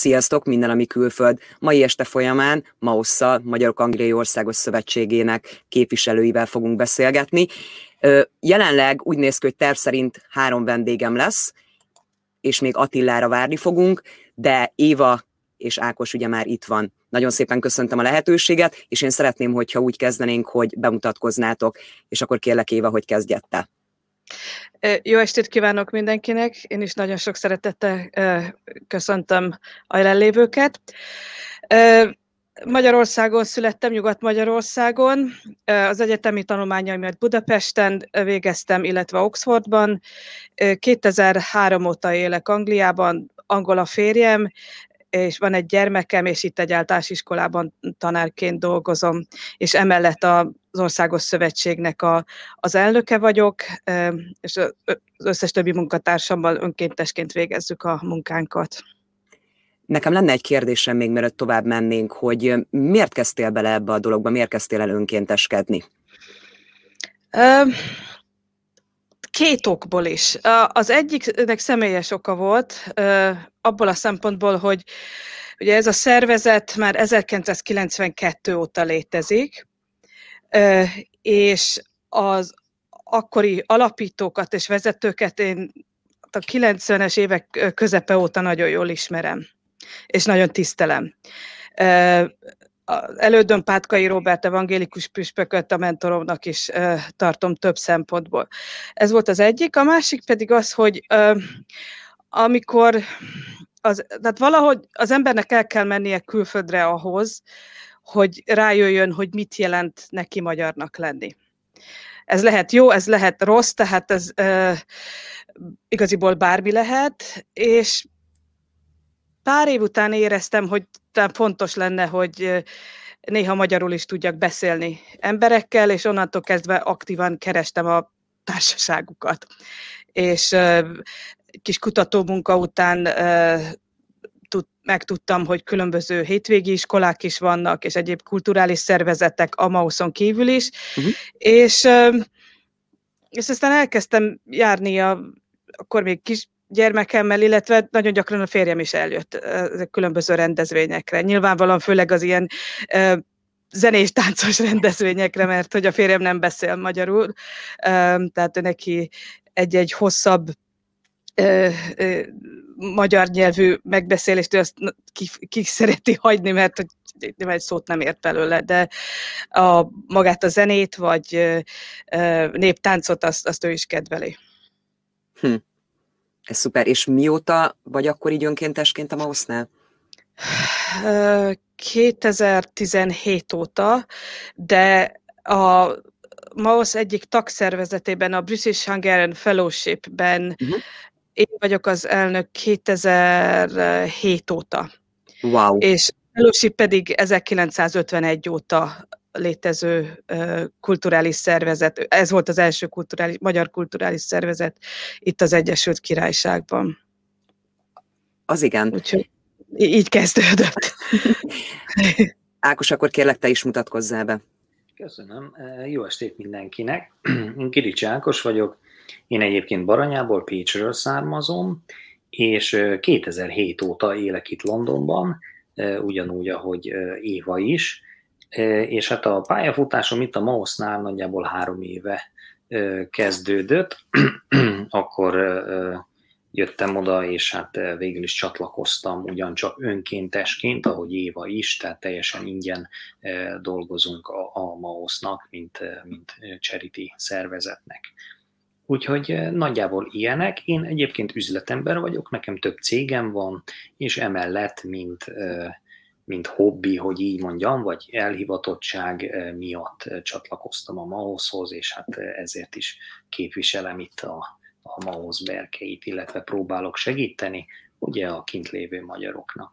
Sziasztok, minden, ami külföld. Mai este folyamán Mausszal, Magyarok Angliai Országos Szövetségének képviselőivel fogunk beszélgetni. Jelenleg úgy néz ki, hogy terv szerint három vendégem lesz, és még Attilára várni fogunk, de Éva és Ákos ugye már itt van. Nagyon szépen köszöntöm a lehetőséget, és én szeretném, hogyha úgy kezdenénk, hogy bemutatkoznátok, és akkor kérlek Éva, hogy kezdjette. Jó estét kívánok mindenkinek, én is nagyon sok szeretettel köszöntöm a jelenlévőket. Magyarországon születtem, Nyugat-Magyarországon. Az egyetemi tanulmányaimat Budapesten végeztem, illetve Oxfordban. 2003 óta élek Angliában, angol a férjem, és van egy gyermekem, és itt egy általános iskolában tanárként dolgozom, és emellett az Országos Szövetségnek a, az elnöke vagyok, és az összes többi munkatársammal önkéntesként végezzük a munkánkat. Nekem lenne egy kérdésem még, mielőtt tovább mennénk, hogy miért kezdtél bele ebbe a dologba, miért kezdtél el önkénteskedni? Két okból is. Az egyiknek személyes oka volt, abból a szempontból, hogy ugye ez a szervezet már 1992 óta létezik, és az akkori alapítókat és vezetőket én a 90-es évek közepe óta nagyon jól ismerem, és nagyon tisztelem elődöm Pátkai Robert evangélikus püspököt a mentoromnak is tartom több szempontból. Ez volt az egyik. A másik pedig az, hogy amikor az, tehát valahogy az embernek el kell mennie külföldre ahhoz, hogy rájöjjön, hogy mit jelent neki magyarnak lenni. Ez lehet jó, ez lehet rossz, tehát ez uh, igaziból bármi lehet, és pár év után éreztem, hogy fontos lenne, hogy néha magyarul is tudjak beszélni emberekkel, és onnantól kezdve aktívan kerestem a társaságukat. És kis kutatómunka után megtudtam, hogy különböző hétvégi iskolák is vannak, és egyéb kulturális szervezetek a Mauszon kívül is, uh-huh. és, és aztán elkezdtem járni a, akkor még kis gyermekemmel, illetve nagyon gyakran a férjem is eljött különböző rendezvényekre. Nyilvánvalóan főleg az ilyen zenés, táncos rendezvényekre, mert hogy a férjem nem beszél magyarul, tehát neki egy-egy hosszabb magyar nyelvű megbeszélést, azt ki, ki szereti hagyni, mert nem egy szót nem ért belőle, de a, magát a zenét, vagy néptáncot, azt, azt ő is kedveli. Hm. Ez szuper. És mióta vagy akkor így önkéntesként a Mausznál? 2017 óta, de a MAOS egyik tagszervezetében, a British Hungarian Fellowship-ben uh-huh. én vagyok az elnök 2007 óta. Wow. És Fellowship pedig 1951 óta létező kulturális szervezet. Ez volt az első kulturális, magyar kulturális szervezet itt az Egyesült Királyságban. Az igen. Úgyhogy így kezdődött. Ákos, akkor kérlek, te is mutatkozzál be. Köszönöm. Jó estét mindenkinek. Én Kirics Ákos vagyok. Én egyébként Baranyából, Pécsről származom, és 2007 óta élek itt Londonban, ugyanúgy, ahogy Éva is és hát a pályafutásom itt a Maosznál nagyjából három éve kezdődött, akkor jöttem oda, és hát végül is csatlakoztam ugyancsak önkéntesként, ahogy Éva is, tehát teljesen ingyen dolgozunk a, a MAOS-nak, mint, mint charity szervezetnek. Úgyhogy nagyjából ilyenek. Én egyébként üzletember vagyok, nekem több cégem van, és emellett, mint mint hobbi, hogy így mondjam, vagy elhivatottság eh, miatt eh, csatlakoztam a MAOS-hoz, és hát eh, ezért is képviselem itt a, a MAOS berkeit, illetve próbálok segíteni, ugye a kint lévő magyaroknak.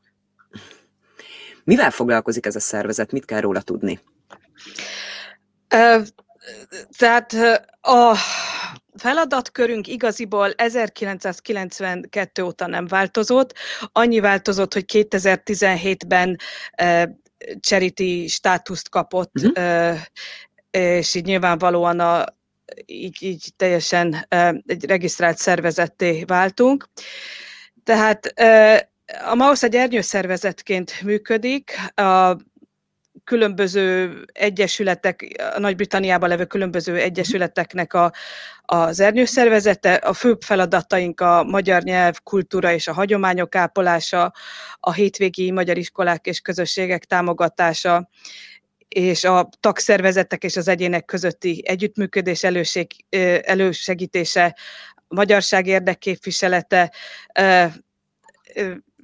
Mivel foglalkozik ez a szervezet? Mit kell róla tudni? Tehát a feladatkörünk igaziból 1992 óta nem változott. Annyi változott, hogy 2017-ben uh, charity státuszt kapott, uh-huh. uh, és így nyilvánvalóan a, így, így teljesen egy regisztrált szervezetté váltunk. Tehát a MAOSZ egy ernyőszervezetként működik, a különböző egyesületek, a Nagy-Britanniában levő különböző egyesületeknek a, az ernyőszervezete. A főbb feladataink a magyar nyelv, kultúra és a hagyományok ápolása, a hétvégi magyar iskolák és közösségek támogatása, és a tagszervezetek és az egyének közötti együttműködés előség, elősegítése, a magyarság érdekképviselete,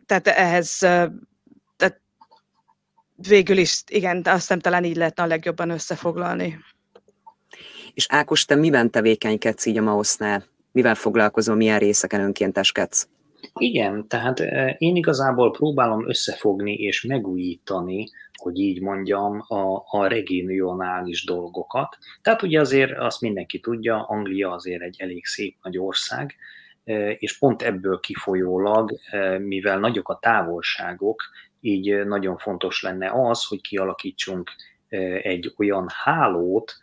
tehát ehhez végül is, igen, azt hiszem talán így lehetne a legjobban összefoglalni. És Ákos, te miben tevékenykedsz így a MAOSZ-nál? Mivel foglalkozol, milyen részeken önkénteskedsz? Igen, tehát én igazából próbálom összefogni és megújítani, hogy így mondjam, a, a regionális dolgokat. Tehát ugye azért azt mindenki tudja, Anglia azért egy elég szép nagy ország, és pont ebből kifolyólag, mivel nagyok a távolságok, így nagyon fontos lenne az, hogy kialakítsunk egy olyan hálót,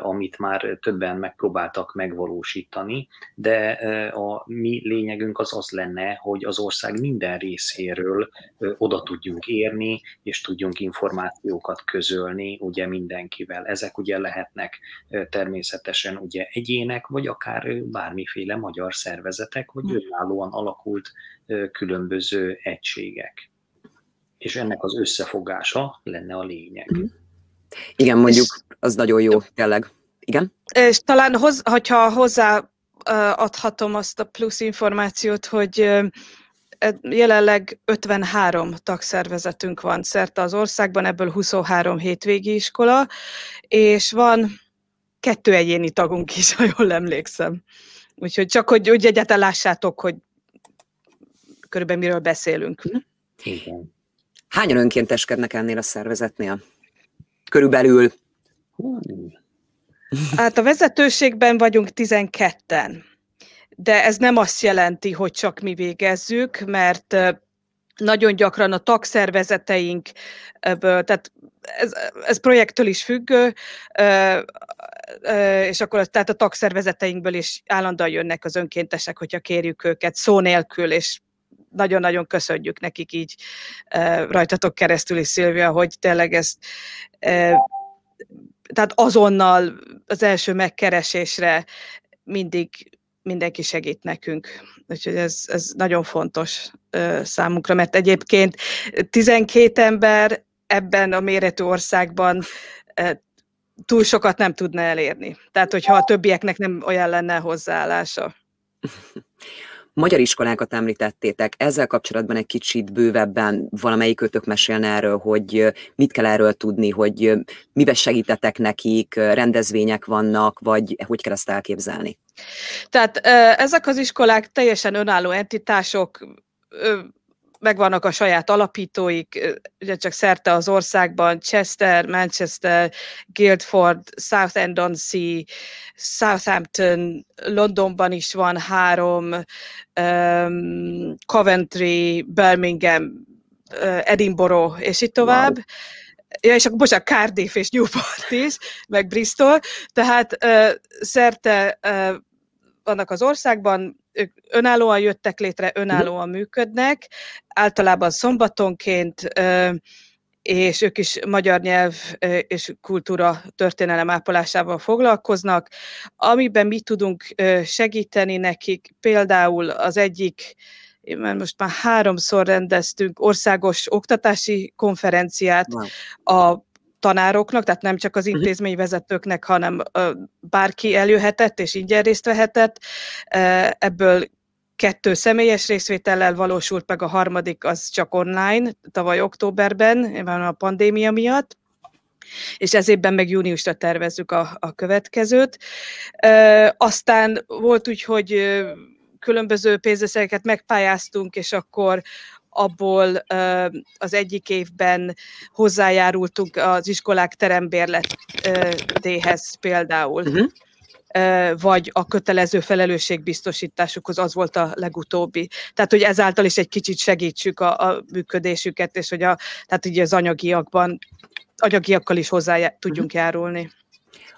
amit már többen megpróbáltak megvalósítani, de a mi lényegünk az az lenne, hogy az ország minden részéről oda tudjunk érni, és tudjunk információkat közölni ugye mindenkivel. Ezek ugye lehetnek természetesen ugye egyének, vagy akár bármiféle magyar szervezetek, vagy hm. önállóan alakult különböző egységek. És ennek az összefogása lenne a lényeg. Mm. Igen, mondjuk az nagyon jó, tényleg. Igen? És talán, hoz, hogyha hozzá adhatom azt a plusz információt, hogy jelenleg 53 tagszervezetünk van szerte az országban, ebből 23 hétvégi iskola, és van kettő egyéni tagunk is, ha jól emlékszem. Úgyhogy csak, hogy úgy egyáltalán lássátok, hogy körülbelül miről beszélünk. Igen. Hányan önkénteskednek ennél a szervezetnél? Körülbelül. Hát a vezetőségben vagyunk 12-en, de ez nem azt jelenti, hogy csak mi végezzük, mert nagyon gyakran a tagszervezeteink, tehát ez, ez projektől is függő, és akkor tehát a tagszervezeteinkből is állandóan jönnek az önkéntesek, hogyha kérjük őket szó nélkül, és nagyon-nagyon köszönjük nekik így rajtatok keresztül is, Szilvia, hogy tényleg ezt tehát azonnal az első megkeresésre mindig mindenki segít nekünk. Úgyhogy ez, ez nagyon fontos ö, számunkra, mert egyébként 12 ember ebben a méretű országban túl sokat nem tudna elérni. Tehát, hogyha a többieknek nem olyan lenne hozzáállása. Magyar iskolákat említettétek, ezzel kapcsolatban egy kicsit bővebben valamelyik ötök mesélne erről, hogy mit kell erről tudni, hogy mibe segítetek nekik, rendezvények vannak, vagy hogy kell ezt elképzelni? Tehát ezek az iskolák teljesen önálló entitások, megvannak a saját alapítóik, ugye csak szerte az országban, Chester, Manchester, Guildford, Southend-on-Sea, Southampton, Londonban is van három, um, Coventry, Birmingham, uh, Edinburgh, és itt tovább. Wow. Ja, és akkor bocsánat, Cardiff és Newport is, meg Bristol, tehát uh, szerte uh, vannak az országban, ők önállóan jöttek létre, önállóan működnek, általában szombatonként, és ők is magyar nyelv és kultúra történelem ápolásával foglalkoznak. Amiben mi tudunk segíteni nekik, például az egyik, mert most már háromszor rendeztünk országos oktatási konferenciát a tanároknak, tehát nem csak az mhm. intézményvezetőknek, hanem bárki eljöhetett és ingyen részt vehetett. Ebből kettő személyes részvétellel valósult meg, a harmadik az csak online, tavaly októberben, a pandémia miatt és ez évben meg júniusra tervezzük a, a következőt. E, aztán volt úgy, hogy különböző pénzösszegeket megpályáztunk, és akkor abból az egyik évben hozzájárultunk az iskolák terembérletéhez például. Uh-huh vagy a kötelező felelősségbiztosításukhoz, az volt a legutóbbi. Tehát, hogy ezáltal is egy kicsit segítsük a, a működésüket, és hogy a, tehát ugye az anyagiakban, anyagiakkal is hozzá tudjunk uh-huh. járulni.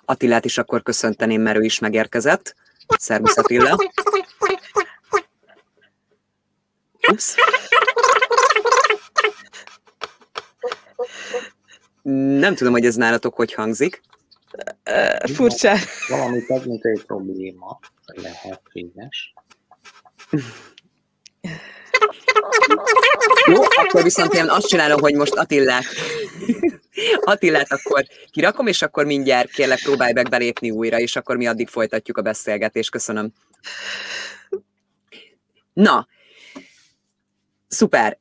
Attilát is akkor köszönteném, mert ő is megérkezett. Szervusz Attila! Ups. Nem tudom, hogy ez nálatok hogy hangzik. Uh, furcsa. Valami technikai probléma lehetséges. Jó, akkor viszont én azt csinálom, hogy most Attillát, Attillát akkor kirakom, és akkor mindjárt kérlek próbálj meg belépni újra, és akkor mi addig folytatjuk a beszélgetést. Köszönöm. Na, szuper.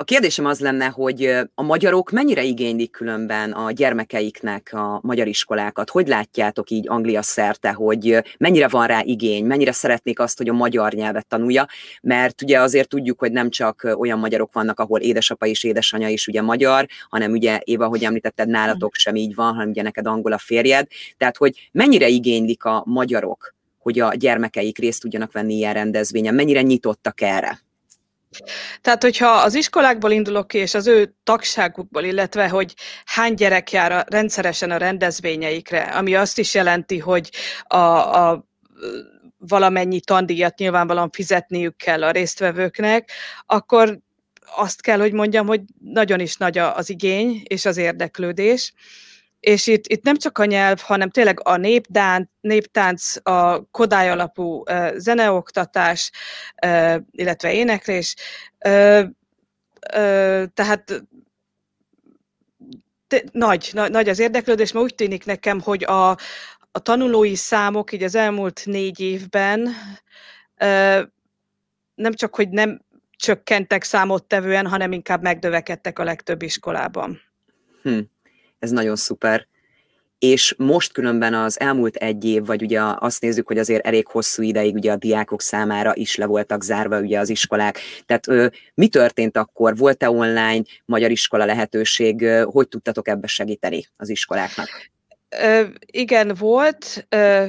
A kérdésem az lenne, hogy a magyarok mennyire igénylik különben a gyermekeiknek a magyar iskolákat? Hogy látjátok így Anglia szerte, hogy mennyire van rá igény, mennyire szeretnék azt, hogy a magyar nyelvet tanulja? Mert ugye azért tudjuk, hogy nem csak olyan magyarok vannak, ahol édesapa és édesanyja is ugye magyar, hanem ugye Éva, hogy említetted, nálatok sem így van, hanem ugye neked angol a férjed. Tehát, hogy mennyire igénylik a magyarok, hogy a gyermekeik részt tudjanak venni ilyen rendezvényen, mennyire nyitottak erre? Tehát, hogyha az iskolákból indulok ki, és az ő tagságukból, illetve, hogy hány gyerek jár a, rendszeresen a rendezvényeikre, ami azt is jelenti, hogy a, a valamennyi tandíjat nyilvánvalóan fizetniük kell a résztvevőknek, akkor azt kell, hogy mondjam, hogy nagyon is nagy az igény és az érdeklődés és itt, itt nem csak a nyelv, hanem tényleg a népdán, néptánc, a kodály alapú uh, zeneoktatás, uh, illetve éneklés, uh, uh, tehát te, nagy, nagy, nagy az érdeklődés, mert úgy tűnik nekem, hogy a, a tanulói számok így az elmúlt négy évben uh, nem csak, hogy nem csökkentek számottevően, hanem inkább megdövekedtek a legtöbb iskolában. Hm ez nagyon szuper. És most különben az elmúlt egy év, vagy ugye azt nézzük, hogy azért elég hosszú ideig ugye a diákok számára is le voltak zárva ugye az iskolák. Tehát ö, mi történt akkor? Volt-e online magyar iskola lehetőség? Hogy tudtatok ebbe segíteni az iskoláknak? Ö, igen, volt. Ö,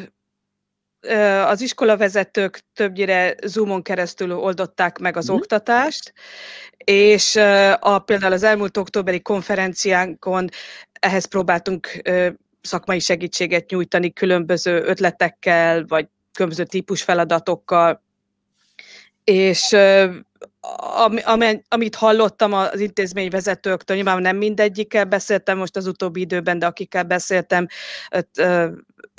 az iskolavezetők többnyire Zoomon keresztül oldották meg az mm. oktatást, és a, például az elmúlt októberi konferenciánkon ehhez próbáltunk szakmai segítséget nyújtani különböző ötletekkel, vagy különböző típus feladatokkal, és ami, amit hallottam az intézményvezetőktől, nyilván nem mindegyikkel beszéltem most az utóbbi időben, de akikkel beszéltem, öt,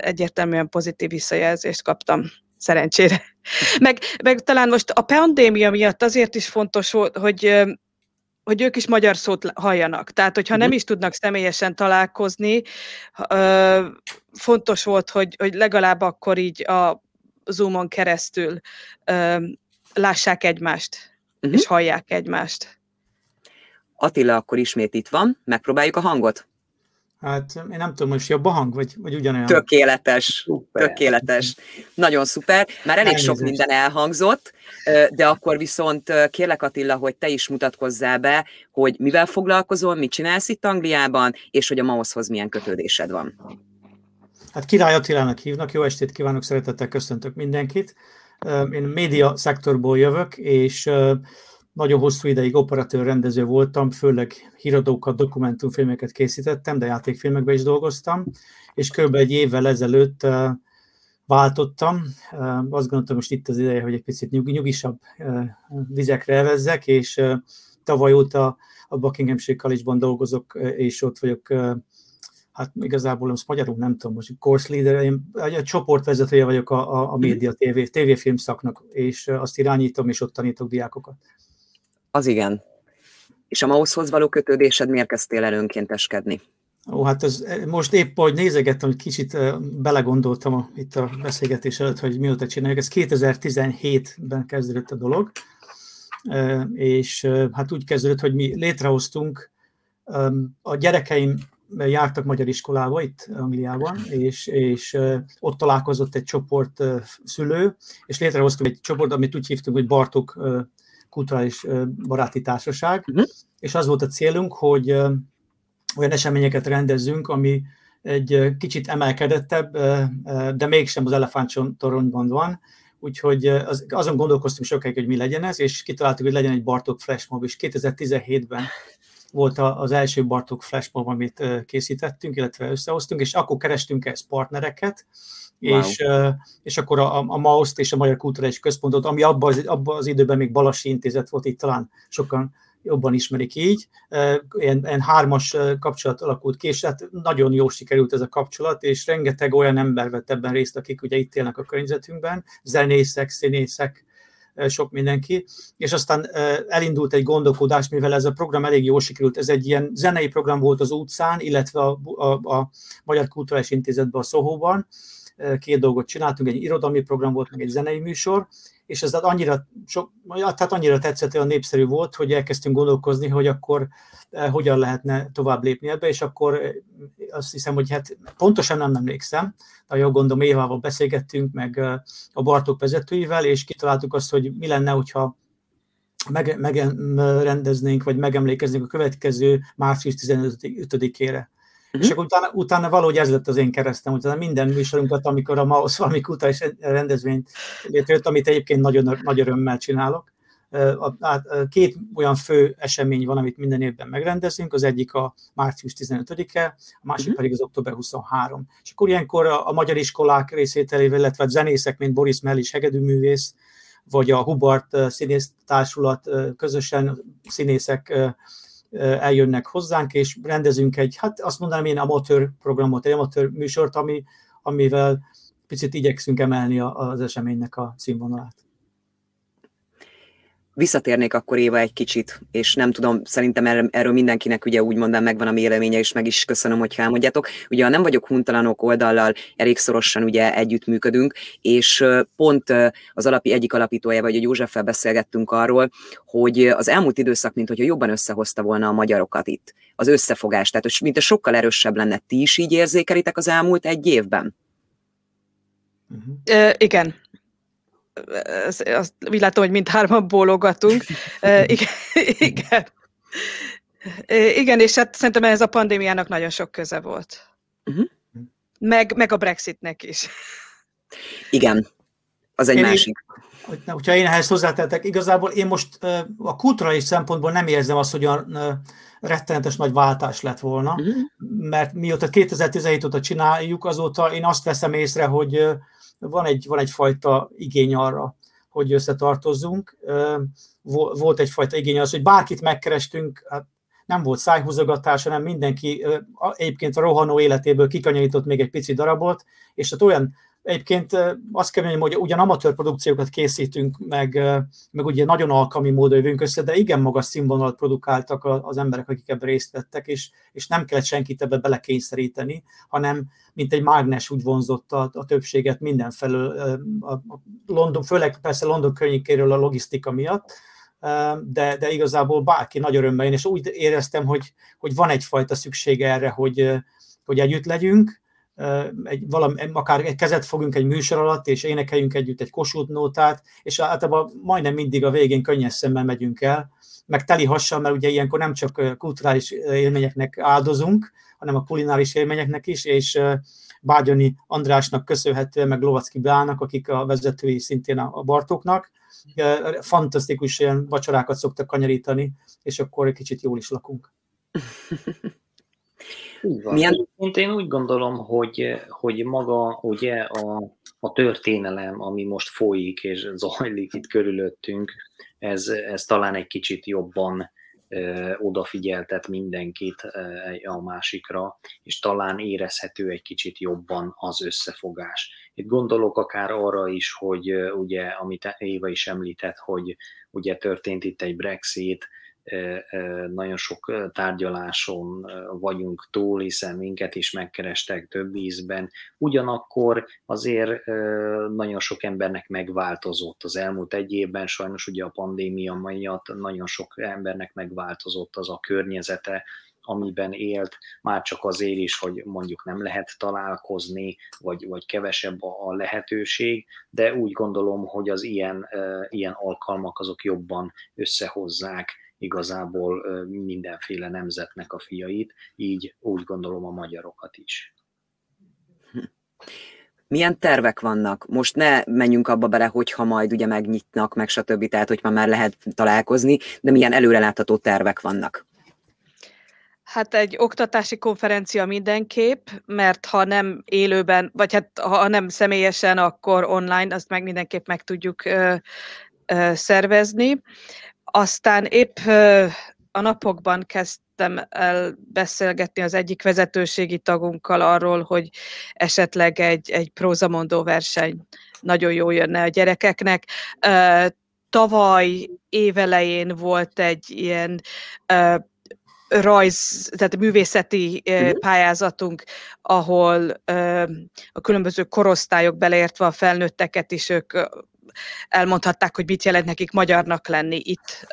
egyértelműen pozitív visszajelzést kaptam szerencsére. Meg, meg talán most a pandémia miatt azért is fontos, hogy hogy ők is magyar szót halljanak. Tehát, hogyha nem mhm. is tudnak személyesen találkozni, fontos volt, hogy, hogy legalább akkor így a Zoomon keresztül lássák egymást, uh-huh. és hallják egymást. Attila akkor ismét itt van, megpróbáljuk a hangot. Hát én nem tudom, most jobb a hang, vagy, vagy ugyanolyan? Tökéletes, szuper. tökéletes. Nagyon szuper. Már elég Elnézést. sok minden elhangzott, de akkor viszont kérlek Attila, hogy te is mutatkozzál be, hogy mivel foglalkozol, mit csinálsz itt Angliában, és hogy a MAOS-hoz milyen kötődésed van. Hát Király Attilának hívnak, jó estét kívánok, szeretettel köszöntök mindenkit. Én média szektorból jövök, és nagyon hosszú ideig operatőr rendező voltam, főleg híradókat, dokumentumfilmeket készítettem, de játékfilmekben is dolgoztam, és kb. egy évvel ezelőtt váltottam. Azt gondoltam, most itt az ideje, hogy egy picit nyug, nyugisabb vizekre evezzek, és tavaly óta a Buckinghamshire College-ban dolgozok, és ott vagyok hát igazából most magyarul nem tudom, most course leader, én egy csoportvezetője vagyok a, a, a média TV, tévéfilm szaknak, és azt irányítom, és ott tanítok diákokat. Az igen. És a mouse való kötődésed miért kezdtél el önkénteskedni? Ó, hát ez, most épp, hogy nézegettem, hogy kicsit belegondoltam a, itt a beszélgetés előtt, hogy mióta csináljuk. Ez 2017-ben kezdődött a dolog, és hát úgy kezdődött, hogy mi létrehoztunk, a gyerekeim jártak magyar iskolába itt Angliában, és, és ott találkozott egy csoport szülő, és létrehoztunk egy csoport, amit úgy hívtunk, hogy Bartok kulturális baráti társaság, uh-huh. és az volt a célunk, hogy olyan eseményeket rendezzünk, ami egy kicsit emelkedettebb, de mégsem az elefántson toronyban van, úgyhogy az, azon gondolkoztunk sokáig, hogy mi legyen ez, és kitaláltuk, hogy legyen egy Bartok Flashmob, és 2017-ben volt az első Bartok Flashmob, amit készítettünk, illetve összehoztunk, és akkor kerestünk ezt partnereket, wow. és, és akkor a, a MAUSZ-t és a Magyar Kulturális Központot, ami abban az, abba az időben még Balasi Intézet volt, itt talán sokan jobban ismerik így. Ilyen, ilyen hármas kapcsolat alakult ki, és hát nagyon jól sikerült ez a kapcsolat, és rengeteg olyan ember vett ebben részt, akik ugye itt élnek a környezetünkben, zenészek, színészek, sok mindenki, és aztán elindult egy gondolkodás, mivel ez a program elég jól sikerült, ez egy ilyen zenei program volt az utcán, illetve a, a, a Magyar Kulturális Intézetben, a Szohóban, két dolgot csináltunk, egy irodalmi program volt, meg egy zenei műsor, és ez annyira, sok, tehát annyira tetszett, olyan népszerű volt, hogy elkezdtünk gondolkozni, hogy akkor eh, hogyan lehetne tovább lépni ebbe, és akkor eh, azt hiszem, hogy hát pontosan nem emlékszem, de jól gondolom Évával beszélgettünk, meg eh, a Bartók vezetőivel, és kitaláltuk azt, hogy mi lenne, hogyha meg, megrendeznénk, vagy megemlékeznénk a következő március 15-ére. Uh-huh. És akkor utána, utána valahogy ez lett az én keresztem, utána minden műsorunkat, amikor a MAOSZ valami kutatás rendezvényt létrejött, amit egyébként nagyon nagy örömmel csinálok. Két olyan fő esemény van, amit minden évben megrendezünk, az egyik a március 15-e, a másik uh-huh. pedig az október 23. És akkor ilyenkor a, a magyar iskolák részételével, illetve zenészek, mint Boris Mellis hegedűművész, vagy a Hubart színész társulat közösen színészek eljönnek hozzánk, és rendezünk egy, hát azt mondanám én amatőr programot, egy amatőr műsort, ami, amivel picit igyekszünk emelni az eseménynek a színvonalát. Visszatérnék akkor Éva egy kicsit, és nem tudom, szerintem erről mindenkinek ugye úgy mondom, megvan a véleménye, és meg is köszönöm, hogy elmondjátok. Ugye a Nem vagyok huntalanok oldallal elég szorosan ugye együttműködünk, és pont az alapi egyik alapítója, vagy a Józseffel beszélgettünk arról, hogy az elmúlt időszak, mint hogyha jobban összehozta volna a magyarokat itt, az összefogás, tehát hogy mint a sokkal erősebb lenne. Ti is így érzékelitek az elmúlt egy évben? Uh-huh. Uh, igen, azt úgy látom, hogy mindhárman bólogatunk. igen, igen. Igen, és hát szerintem ez a pandémiának nagyon sok köze volt. Uh-huh. Meg, meg a Brexitnek is. Igen, az egy én másik. Én, hogyha én ehhez hozzátettek, igazából én most a kulturális szempontból nem érzem azt, hogy a rettenetes nagy váltás lett volna, uh-huh. mert mióta 2017 óta csináljuk, azóta én azt veszem észre, hogy van, egy, van egyfajta igény arra, hogy összetartozzunk. Volt egyfajta igény az, hogy bárkit megkerestünk, hát nem volt szájhúzogatás, hanem mindenki egyébként a rohanó életéből kikanyarított még egy pici darabot, és hát olyan Egyébként azt kell mondjam, hogy ugyan amatőr produkciókat készítünk, meg, meg ugye nagyon alkalmi módon jövünk össze, de igen magas színvonalat produkáltak az emberek, akik ebben részt vettek, és, és nem kellett senkit ebbe belekényszeríteni, hanem mint egy mágnes úgy vonzott a, a többséget mindenfelől, a, London, főleg persze London környékéről a logisztika miatt, de, de igazából bárki nagy örömmel jön, és úgy éreztem, hogy, hogy van egyfajta szüksége erre, hogy, hogy együtt legyünk, egy, valami, akár egy kezet fogunk egy műsor alatt, és énekeljünk együtt egy Kossuth nótát, és általában majdnem mindig a végén könnyes szemmel megyünk el, meg teli hassal, mert ugye ilyenkor nem csak kulturális élményeknek áldozunk, hanem a kulináris élményeknek is, és Bágyoni Andrásnak köszönhetően, meg Lovacki Beának, akik a vezetői szintén a Bartóknak, fantasztikus ilyen vacsorákat szoktak kanyarítani, és akkor egy kicsit jól is lakunk. Milyen... Én úgy gondolom, hogy, hogy maga ugye a, a történelem, ami most folyik és zajlik itt körülöttünk, ez, ez talán egy kicsit jobban ö, odafigyeltet mindenkit ö, a másikra, és talán érezhető egy kicsit jobban az összefogás. Itt gondolok akár arra is, hogy ugye, amit Éva is említett, hogy ugye történt itt egy Brexit, nagyon sok tárgyaláson vagyunk túl, hiszen minket is megkerestek több ízben. Ugyanakkor azért nagyon sok embernek megváltozott az elmúlt egy évben, sajnos ugye a pandémia miatt nagyon sok embernek megváltozott az a környezete, amiben élt, már csak azért is, hogy mondjuk nem lehet találkozni, vagy, vagy kevesebb a, a lehetőség, de úgy gondolom, hogy az ilyen, ilyen alkalmak azok jobban összehozzák igazából mindenféle nemzetnek a fiait, így úgy gondolom a magyarokat is. Milyen tervek vannak? Most ne menjünk abba bele, hogyha majd ugye megnyitnak, meg stb. Tehát, hogy már lehet találkozni, de milyen előrelátható tervek vannak? Hát egy oktatási konferencia mindenképp, mert ha nem élőben, vagy hát ha nem személyesen, akkor online, azt meg mindenképp meg tudjuk ö, ö, szervezni. Aztán épp a napokban kezdtem el beszélgetni az egyik vezetőségi tagunkkal arról, hogy esetleg egy, egy prózamondó verseny nagyon jó jönne a gyerekeknek. Tavaly évelején volt egy ilyen rajz, tehát művészeti uh-huh. pályázatunk, ahol a különböző korosztályok beleértve a felnőtteket is ők elmondhatták, hogy mit jelent nekik magyarnak lenni itt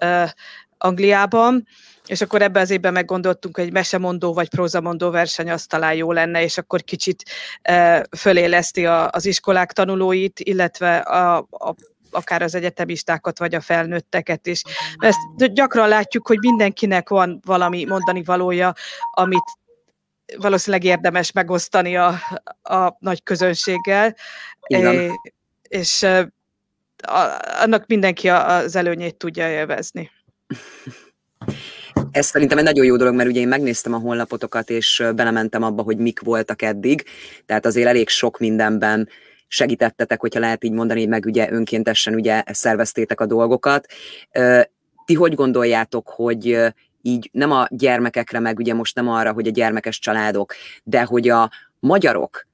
Angliában, és akkor ebben az évben meggondoltunk, hogy egy mesemondó vagy prózamondó verseny az talán jó lenne, és akkor kicsit föléleszti az iskolák tanulóit, illetve a, a akár az egyetemistákat, vagy a felnőtteket is. Ezt gyakran látjuk, hogy mindenkinek van valami mondani valója, amit valószínűleg érdemes megosztani a, a nagy közönséggel. É, és a, annak mindenki az előnyét tudja élvezni. Ez szerintem egy nagyon jó dolog, mert ugye én megnéztem a honlapotokat, és belementem abba, hogy mik voltak eddig, tehát azért elég sok mindenben segítettetek, hogyha lehet így mondani, meg ugye önkéntesen ugye szerveztétek a dolgokat. Ti hogy gondoljátok, hogy így nem a gyermekekre, meg ugye most nem arra, hogy a gyermekes családok, de hogy a magyarok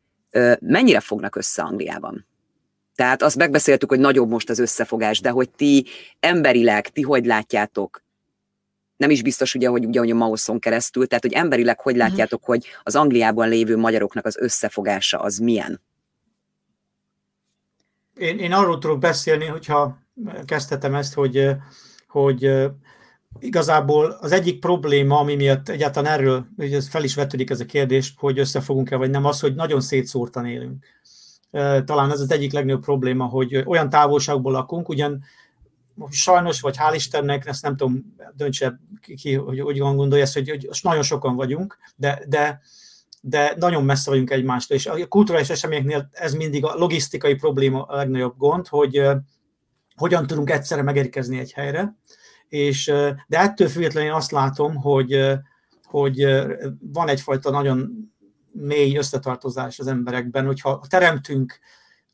mennyire fognak össze Angliában? Tehát azt megbeszéltük, hogy nagyobb most az összefogás, de hogy ti emberileg, ti hogy látjátok, nem is biztos ugye, hogy ugye, hogy a Mauszon keresztül, tehát hogy emberileg hogy mhm. látjátok, uh-huh. hogy az Angliában lévő magyaroknak az összefogása az milyen? Én, én arról tudok beszélni, hogyha kezdhetem ezt, hogy, hogy igazából az egyik probléma, ami miatt egyáltalán erről ugye fel is vetődik ez a kérdés, hogy összefogunk-e vagy nem, az, hogy nagyon szétszórtan élünk. Talán ez az egyik legnagyobb probléma, hogy olyan távolságból lakunk, ugyan sajnos, vagy hál' Istennek, ezt nem tudom, döntse ki, hogy úgy gondolja ezt, hogy, hogy nagyon sokan vagyunk, de, de, de nagyon messze vagyunk egymástól, és a kulturális eseményeknél ez mindig a logisztikai probléma a legnagyobb gond, hogy hogyan tudunk egyszerre megérkezni egy helyre, és, de ettől függetlenül én azt látom, hogy, hogy van egyfajta nagyon mély összetartozás az emberekben, hogyha teremtünk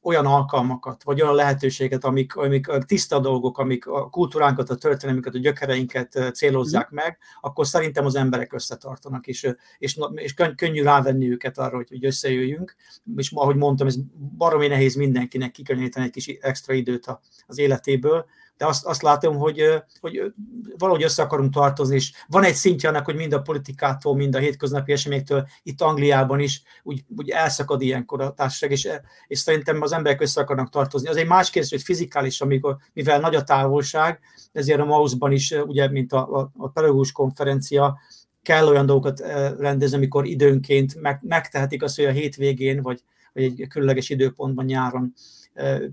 olyan alkalmakat, vagy olyan lehetőséget, amik, amik tiszta dolgok, amik a kultúránkat, a történelmünket, a gyökereinket célozzák mm. meg, akkor szerintem az emberek összetartanak, és, és, és könnyű rávenni őket arra, hogy, hogy összejöjjünk. És ahogy mondtam, ez baromi nehéz mindenkinek kikönnyíteni egy kis extra időt az életéből, de azt, azt látom, hogy, hogy valahogy össze akarunk tartozni, és van egy szintje annak, hogy mind a politikától, mind a hétköznapi eseményektől itt Angliában is úgy, úgy elszakad ilyenkor a társaság, és, és szerintem az emberek össze akarnak tartozni. Az egy más kérdés, hogy fizikális, amikor, mivel nagy a távolság, ezért a MAUS-ban is, ugye, mint a, a, a pedagógus konferencia, kell olyan dolgokat rendezni, amikor időnként meg, megtehetik azt, hogy a hétvégén, vagy, vagy egy különleges időpontban nyáron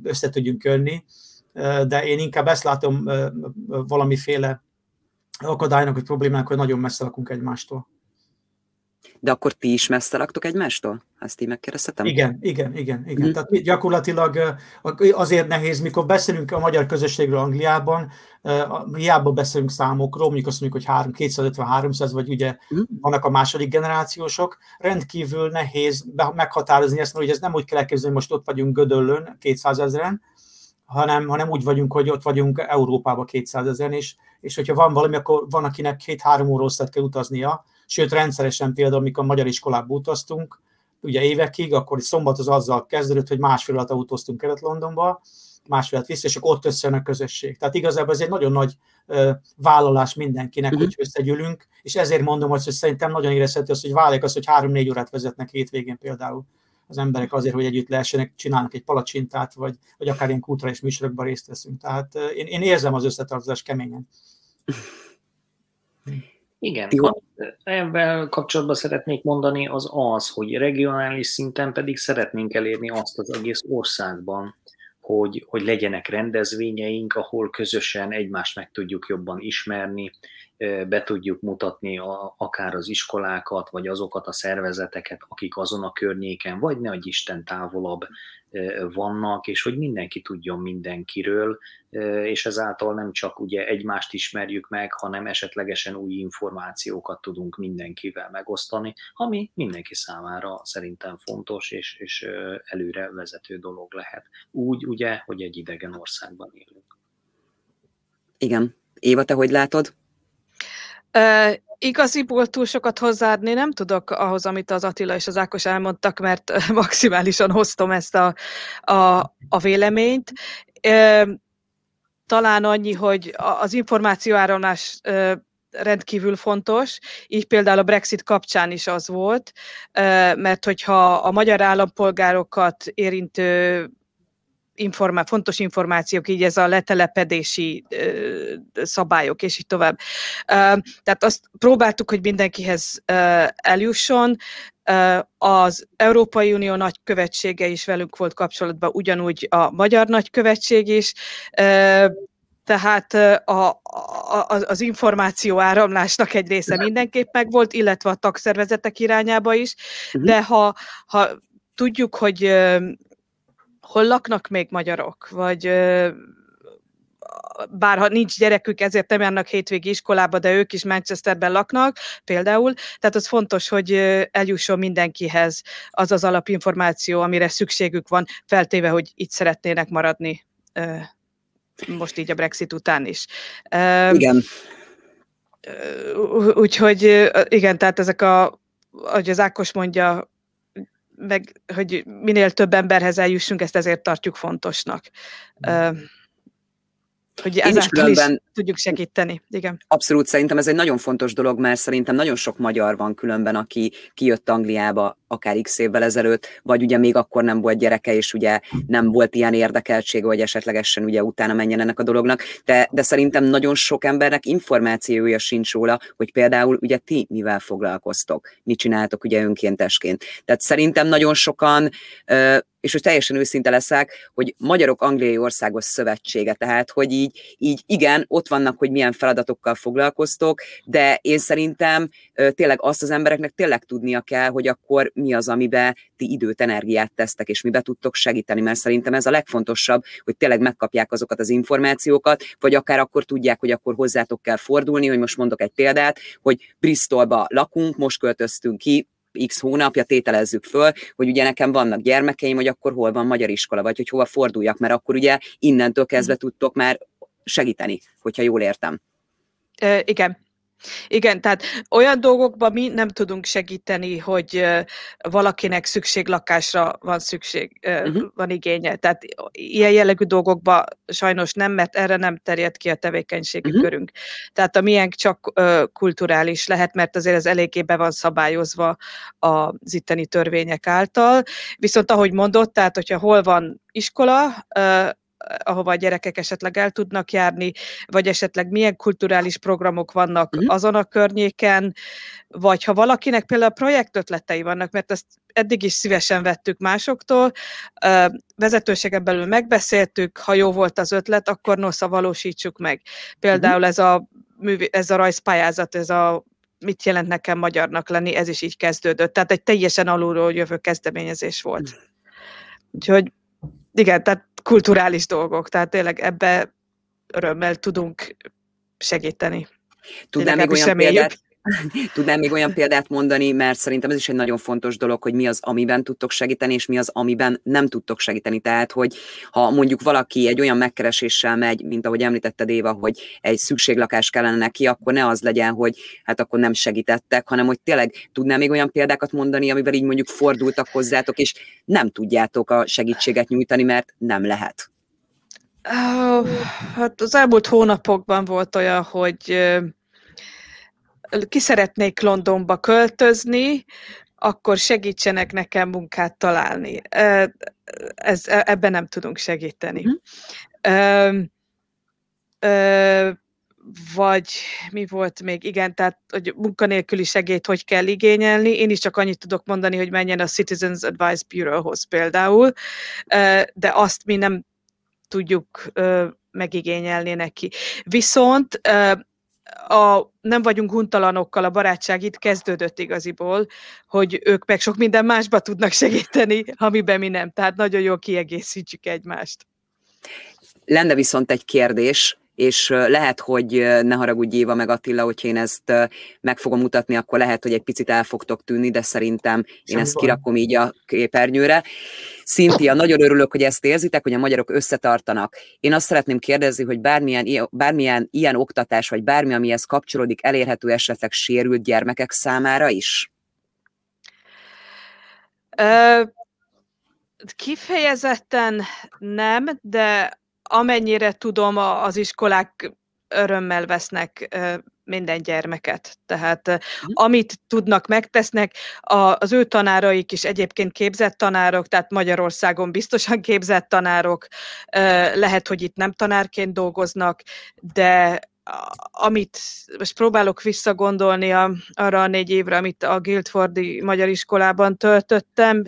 össze tudjunk jönni de én inkább ezt látom valamiféle akadálynak, vagy problémának, hogy nagyon messze lakunk egymástól. De akkor ti is messze laktok egymástól? Ezt így megkérdezhetem? Igen, igen, igen. igen. Mm. Tehát gyakorlatilag azért nehéz, mikor beszélünk a magyar közösségről Angliában, hiába beszélünk számokról, mondjuk azt mondjuk, hogy 250-300, vagy ugye mm. vannak a második generációsok, rendkívül nehéz meghatározni ezt, hogy ez nem úgy kell elképzelni, hogy most ott vagyunk Gödöllön, 200 ezeren, hanem, hanem úgy vagyunk, hogy ott vagyunk Európában 200 ezer, és, és hogyha van valami, akkor van, akinek két-három óra kell utaznia, sőt rendszeresen például, amikor a magyar iskolába utaztunk, ugye évekig, akkor szombat az azzal kezdődött, hogy másfél alatt utaztunk Kelet-Londonba, másfél vissza, és akkor ott összejön a közösség. Tehát igazából ez egy nagyon nagy ö, vállalás mindenkinek, uh-huh. hogy összegyűlünk, és ezért mondom azt, hogy szerintem nagyon érezhető az, hogy válik az, hogy három-négy órát vezetnek hétvégén például az emberek azért, hogy együtt lehessenek, csinálnak egy palacsintát, vagy, vagy akár ilyen kulturális műsorokban részt veszünk. Tehát én, én érzem az összetartozást keményen. Igen, ebben kapcsolatban szeretnék mondani az az, hogy regionális szinten pedig szeretnénk elérni azt az egész országban, hogy, hogy legyenek rendezvényeink, ahol közösen egymást meg tudjuk jobban ismerni, be tudjuk mutatni a, akár az iskolákat, vagy azokat a szervezeteket, akik azon a környéken, vagy ne Isten távolabb vannak, és hogy mindenki tudjon mindenkiről, és ezáltal nem csak ugye egymást ismerjük meg, hanem esetlegesen új információkat tudunk mindenkivel megosztani, ami mindenki számára szerintem fontos és, és előre vezető dolog lehet. Úgy ugye, hogy egy idegen országban élünk. Igen. Éva, te hogy látod? Uh, igaziból túl sokat hozzáadni nem tudok ahhoz, amit az Attila és az Ákos elmondtak, mert maximálisan hoztam ezt a, a, a véleményt. Uh, talán annyi, hogy az információáramlás uh, rendkívül fontos, így például a Brexit kapcsán is az volt, mert hogyha a magyar állampolgárokat érintő informá- fontos információk, így ez a letelepedési ö, szabályok, és így tovább. Ö, tehát azt próbáltuk, hogy mindenkihez ö, eljusson. Ö, az Európai Unió nagykövetsége is velünk volt kapcsolatban, ugyanúgy a magyar nagykövetség is. Ö, tehát a, a, az információ áramlásnak egy része mindenképp megvolt, illetve a tagszervezetek irányába is, uh-huh. de ha, ha tudjuk, hogy hol laknak még magyarok, vagy bár ha nincs gyerekük, ezért nem járnak hétvégi iskolába, de ők is Manchesterben laknak például. Tehát az fontos, hogy eljusson mindenkihez az az alapinformáció, amire szükségük van, feltéve, hogy itt szeretnének maradni most így a Brexit után is. Igen. Úgyhogy igen, tehát ezek a, ahogy az Ákos mondja, meg hogy minél több emberhez eljussunk, ezt ezért tartjuk fontosnak. Uh, hogy ezáltal is tudjuk segíteni. Igen. Abszolút, szerintem ez egy nagyon fontos dolog, mert szerintem nagyon sok magyar van különben, aki kijött Angliába akár x évvel ezelőtt, vagy ugye még akkor nem volt gyereke, és ugye nem volt ilyen érdekeltség, hogy esetlegesen ugye utána menjen ennek a dolognak, de, de szerintem nagyon sok embernek információja sincs róla, hogy például ugye ti mivel foglalkoztok, mit csináltok ugye önkéntesként. Tehát szerintem nagyon sokan és hogy teljesen őszinte leszek, hogy Magyarok Angliai Országos Szövetsége, tehát hogy így, így igen, ott vannak, hogy milyen feladatokkal foglalkoztok, de én szerintem tényleg azt az embereknek tényleg tudnia kell, hogy akkor mi az, amiben ti időt, energiát tesztek, és mibe tudtok segíteni, mert szerintem ez a legfontosabb, hogy tényleg megkapják azokat az információkat, vagy akár akkor tudják, hogy akkor hozzátok kell fordulni, hogy most mondok egy példát, hogy Bristolba lakunk, most költöztünk ki, x hónapja tételezzük föl, hogy ugye nekem vannak gyermekeim, hogy akkor hol van magyar iskola, vagy hogy hova forduljak, mert akkor ugye innentől kezdve tudtok már segíteni, hogyha jól értem. Igen, igen, tehát olyan dolgokban mi nem tudunk segíteni, hogy valakinek szükséglakásra van szükség, uh-huh. van igénye. Tehát ilyen jellegű dolgokban sajnos nem, mert erre nem terjed ki a tevékenységi uh-huh. körünk. Tehát a miénk csak kulturális lehet, mert azért ez eléggé be van szabályozva az itteni törvények által. Viszont ahogy mondott, tehát hogyha hol van iskola, ahova a gyerekek esetleg el tudnak járni, vagy esetleg milyen kulturális programok vannak uh-huh. azon a környéken, vagy ha valakinek például projektötletei vannak, mert ezt eddig is szívesen vettük másoktól, vezetőségen belül megbeszéltük, ha jó volt az ötlet, akkor nosza valósítsuk meg. Például uh-huh. ez a művi, ez a rajzpályázat, ez a mit jelent nekem magyarnak lenni, ez is így kezdődött. Tehát egy teljesen alulról jövő kezdeményezés volt. Úgyhogy igen, tehát kulturális dolgok, tehát tényleg ebbe örömmel tudunk segíteni. Tudnám még olyan példát, Tudnám még olyan példát mondani, mert szerintem ez is egy nagyon fontos dolog, hogy mi az, amiben tudtok segíteni, és mi az, amiben nem tudtok segíteni. Tehát, hogy ha mondjuk valaki egy olyan megkereséssel megy, mint ahogy említetted Éva, hogy egy szükséglakás kellene neki, akkor ne az legyen, hogy hát akkor nem segítettek, hanem hogy tényleg tudnám még olyan példákat mondani, amivel így mondjuk fordultak hozzátok, és nem tudjátok a segítséget nyújtani, mert nem lehet. Hát az elmúlt hónapokban volt olyan, hogy ki szeretnék Londonba költözni, akkor segítsenek nekem munkát találni. Ez, e, ebben nem tudunk segíteni. Mm. Ö, vagy mi volt még? Igen, tehát hogy munkanélküli segélyt hogy kell igényelni. Én is csak annyit tudok mondani, hogy menjen a Citizens Advice Bureauhoz például, de azt mi nem tudjuk megigényelni neki. Viszont a, nem vagyunk huntalanokkal, a barátság itt kezdődött igaziból, hogy ők meg sok minden másba tudnak segíteni, amiben mi nem. Tehát nagyon jól kiegészítjük egymást. Lenne viszont egy kérdés, és lehet, hogy ne haragudj Éva meg Attila, hogyha én ezt meg fogom mutatni, akkor lehet, hogy egy picit el fogtok tűnni, de szerintem én Semmi ezt kirakom így a képernyőre. Szintia, nagyon örülök, hogy ezt érzitek, hogy a magyarok összetartanak. Én azt szeretném kérdezni, hogy bármilyen, bármilyen ilyen oktatás, vagy bármi, amihez kapcsolódik, elérhető esetleg sérült gyermekek számára is? Kifejezetten nem, de amennyire tudom, az iskolák örömmel vesznek minden gyermeket. Tehát mm. amit tudnak, megtesznek. Az ő tanáraik is egyébként képzett tanárok, tehát Magyarországon biztosan képzett tanárok. Lehet, hogy itt nem tanárként dolgoznak, de amit most próbálok visszagondolni a, arra a négy évre, amit a Guildfordi Magyar Iskolában töltöttem,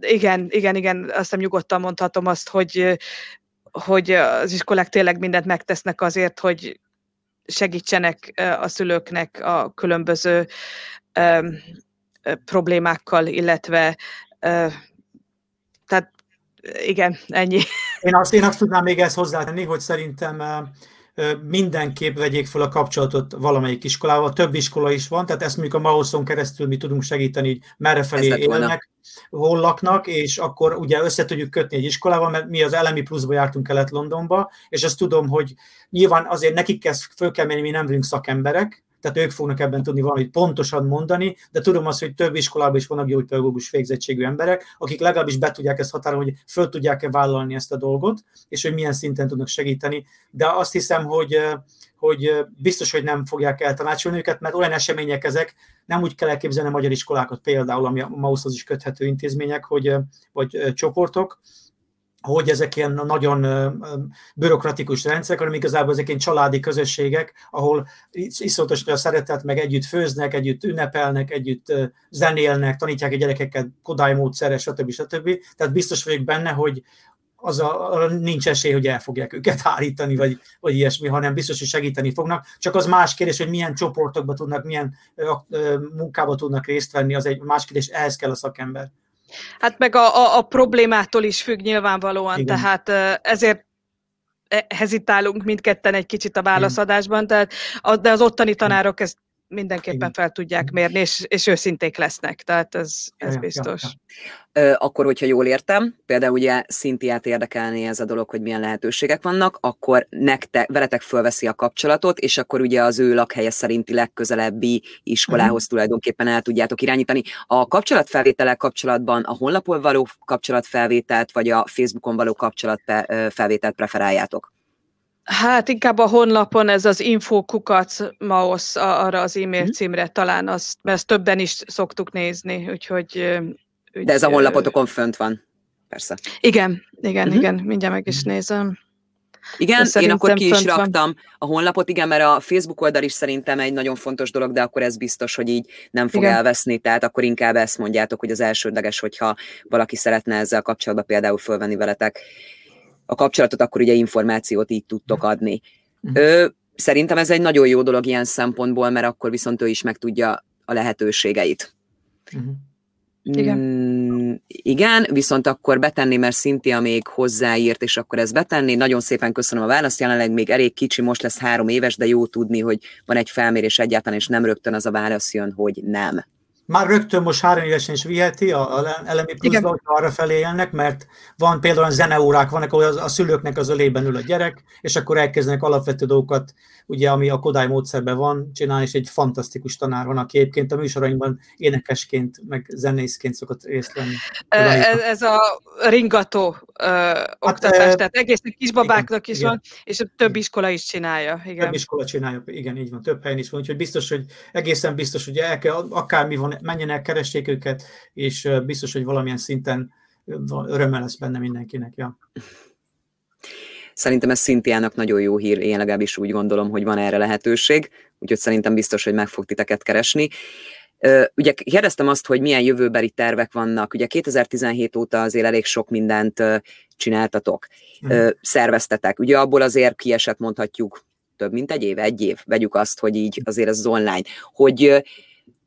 igen, igen, igen, azt hiszem nyugodtan mondhatom azt, hogy, hogy az iskolák tényleg mindent megtesznek azért, hogy segítsenek a szülőknek a különböző problémákkal, illetve tehát igen, ennyi. Én azt, én azt tudnám még ezt hozzátenni, hogy szerintem mindenképp vegyék fel a kapcsolatot valamelyik iskolával, több iskola is van, tehát ezt mondjuk a Mauszon keresztül mi tudunk segíteni, hogy merre felé élnek, hol laknak, és akkor ugye össze tudjuk kötni egy iskolával, mert mi az elemi pluszba jártunk Kelet-Londonba, és azt tudom, hogy nyilván azért nekik kezd föl kell menni, mi nem vagyunk szakemberek, tehát ők fognak ebben tudni valamit pontosan mondani, de tudom azt, hogy több iskolában is vannak gyógypedagógus végzettségű emberek, akik legalábbis be tudják ezt határolni, hogy föl tudják-e vállalni ezt a dolgot, és hogy milyen szinten tudnak segíteni. De azt hiszem, hogy hogy biztos, hogy nem fogják eltanácsolni őket, mert olyan események ezek, nem úgy kell elképzelni a magyar iskolákat például, ami a MAUSZ-hoz is köthető intézmények, hogy, vagy csoportok, hogy ezek ilyen nagyon bürokratikus rendszerek, hanem igazából ezek ilyen családi közösségek, ahol iszonyatos a szeretet, meg együtt főznek, együtt ünnepelnek, együtt zenélnek, tanítják a gyerekeket kodály módszerre, stb. stb. Tehát biztos vagyok benne, hogy az a, nincs esély, hogy el fogják őket hárítani, vagy, vagy ilyesmi, hanem biztos, hogy segíteni fognak. Csak az más kérdés, hogy milyen csoportokba tudnak, milyen ö, munkába tudnak részt venni, az egy más kérdés, ehhez kell a szakember. Hát meg a, a, a problémától is függ nyilvánvalóan, Igen. tehát ezért e, hezitálunk mindketten egy kicsit a válaszadásban, tehát, de az ottani tanárok ezt mindenképpen fel tudják mérni, és, és őszinték lesznek, tehát ez, ez biztos. Ja, ja. Akkor, hogyha jól értem, például ugye Szintiát érdekelné ez a dolog, hogy milyen lehetőségek vannak, akkor nekte, veletek fölveszi a kapcsolatot, és akkor ugye az ő lakhelye szerinti legközelebbi iskolához uh-huh. tulajdonképpen el tudjátok irányítani. A kapcsolatfelvétele kapcsolatban a honlapon való kapcsolatfelvételt, vagy a Facebookon való kapcsolatfelvételt preferáljátok? Hát inkább a honlapon ez az infokukat maosz arra az e-mail mm. címre talán, azt, mert ezt többen is szoktuk nézni, úgyhogy... Úgy, De ez a honlapotokon fönt van, persze. Igen, igen, uh-huh. igen, mindjárt meg is nézem. Igen, én akkor ki is raktam van. a honlapot, igen, mert a Facebook oldal is szerintem egy nagyon fontos dolog, de akkor ez biztos, hogy így nem fog igen. elveszni, tehát akkor inkább ezt mondjátok, hogy az elsődleges, hogyha valaki szeretne ezzel kapcsolatban például fölvenni veletek a kapcsolatot, akkor ugye információt így tudtok adni. Mhm. Ö, szerintem ez egy nagyon jó dolog ilyen szempontból, mert akkor viszont ő is megtudja a lehetőségeit. Uh-huh. Igen. Mm, igen, viszont akkor betenni, mert Cynthia még hozzáírt, és akkor ezt betenni. Nagyon szépen köszönöm a választ, jelenleg még elég kicsi, most lesz három éves, de jó tudni, hogy van egy felmérés egyáltalán, és nem rögtön az a válasz jön, hogy nem már rögtön most három évesen is viheti a, a elemi pluszba, hogy arra felé élnek, mert van például zeneórák, vannak, ahol a, szülőknek az ölében ül a gyerek, és akkor elkezdenek alapvető dolgokat, ugye, ami a Kodály módszerben van, csinálni, és egy fantasztikus tanár van, aki egyébként a műsorainkban énekesként, meg zenészként szokott részt venni. Ez, ez a ringató ö, hát, oktatás, tehát egészen kisbabáknak igen, is igen. van, és több iskola is csinálja. Igen. Több iskola csinálja, igen, így van, több helyen is van, úgyhogy biztos, hogy egészen biztos, hogy el kell, akármi van, menjenek, keressék őket, és biztos, hogy valamilyen szinten örömmel lesz benne mindenkinek. Ja. Szerintem ez Szintiának nagyon jó hír, én legalábbis úgy gondolom, hogy van erre lehetőség, úgyhogy szerintem biztos, hogy meg fog titeket keresni. Ugye kérdeztem azt, hogy milyen jövőbeli tervek vannak. Ugye 2017 óta azért elég sok mindent csináltatok, hmm. szerveztetek. Ugye abból azért kiesett mondhatjuk több mint egy év, egy év, vegyük azt, hogy így azért ez az online. Hogy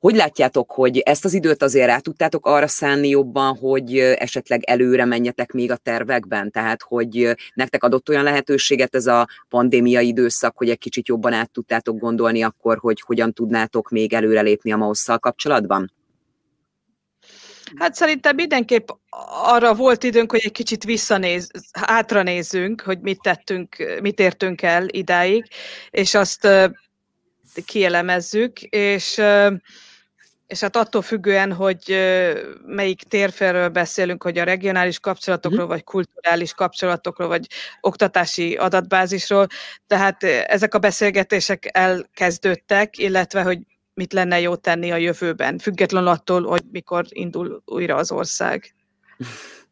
hogy látjátok, hogy ezt az időt azért rá tudtátok arra szánni jobban, hogy esetleg előre menjetek még a tervekben? Tehát, hogy nektek adott olyan lehetőséget ez a pandémia időszak, hogy egy kicsit jobban át tudtátok gondolni akkor, hogy hogyan tudnátok még előrelépni a mausz kapcsolatban? Hát szerintem mindenképp arra volt időnk, hogy egy kicsit visszanéz, hátra nézzünk, hogy mit tettünk, mit értünk el idáig, és azt kielemezzük, és és hát attól függően, hogy melyik térfélről beszélünk, hogy a regionális kapcsolatokról, vagy kulturális kapcsolatokról, vagy oktatási adatbázisról, tehát ezek a beszélgetések elkezdődtek, illetve, hogy mit lenne jó tenni a jövőben, függetlenül attól, hogy mikor indul újra az ország.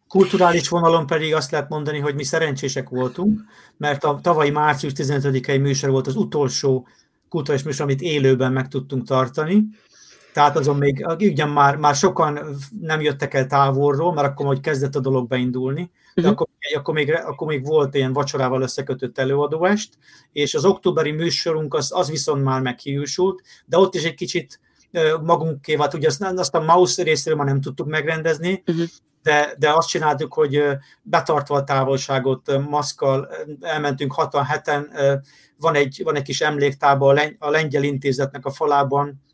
Kulturális vonalon pedig azt lehet mondani, hogy mi szerencsések voltunk, mert a tavalyi március 15-i műsor volt az utolsó kulturális műsor, amit élőben meg tudtunk tartani, tehát azon még, ugyan már, már sokan nem jöttek el távolról, mert akkor hogy kezdett a dolog beindulni, de uh-huh. akkor, akkor, még, akkor még volt ilyen vacsorával összekötött előadóest, és az októberi műsorunk az, az viszont már meghiúsult, de ott is egy kicsit magunkéval, ugye azt, azt a mouse részéről már nem tudtuk megrendezni, uh-huh. de, de azt csináltuk, hogy betartva a távolságot, maszkal elmentünk 67-en, van egy, van egy kis emléktába a lengyel intézetnek a falában,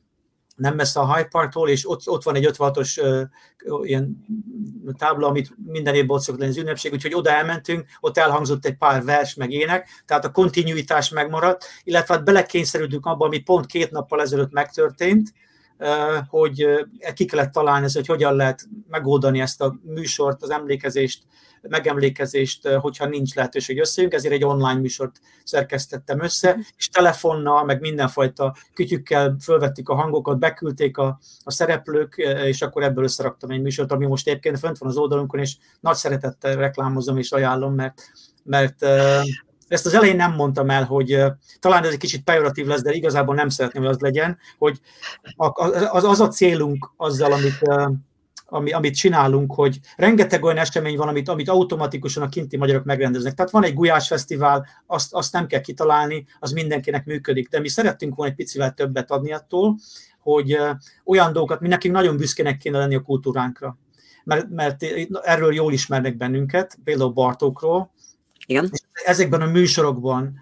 nem messze a Hyde Parktól, és ott, ott van egy 56-os uh, ilyen tábla, amit minden évben ott szokott lenni az ünnepség, úgyhogy oda elmentünk, ott elhangzott egy pár vers, meg ének, tehát a kontinuitás megmaradt, illetve hát belekényszerültünk abba, ami pont két nappal ezelőtt megtörtént, hogy ki kellett találni, hogy hogyan lehet megoldani ezt a műsort, az emlékezést, megemlékezést, hogyha nincs lehetőség összejönk, ezért egy online műsort szerkesztettem össze, és telefonnal, meg mindenfajta kütyükkel fölvettük a hangokat, beküldték a, a szereplők, és akkor ebből összeraktam egy műsort, ami most egyébként fönt van az oldalunkon, és nagy szeretettel reklámozom és ajánlom, mert, mert ezt az elején nem mondtam el, hogy talán ez egy kicsit pejoratív lesz, de igazából nem szeretném, hogy az legyen, hogy az, az a célunk azzal, amit, ami, amit csinálunk, hogy rengeteg olyan esemény van, amit, amit automatikusan a kinti magyarok megrendeznek. Tehát van egy Gulyás Fesztivál, azt, azt nem kell kitalálni, az mindenkinek működik, de mi szerettünk volna egy picivel többet adni attól, hogy olyan dolgokat, mi nekünk nagyon büszkének kéne lenni a kultúránkra. Mert, mert erről jól ismernek bennünket, például Bartókról, igen. És ezekben a műsorokban,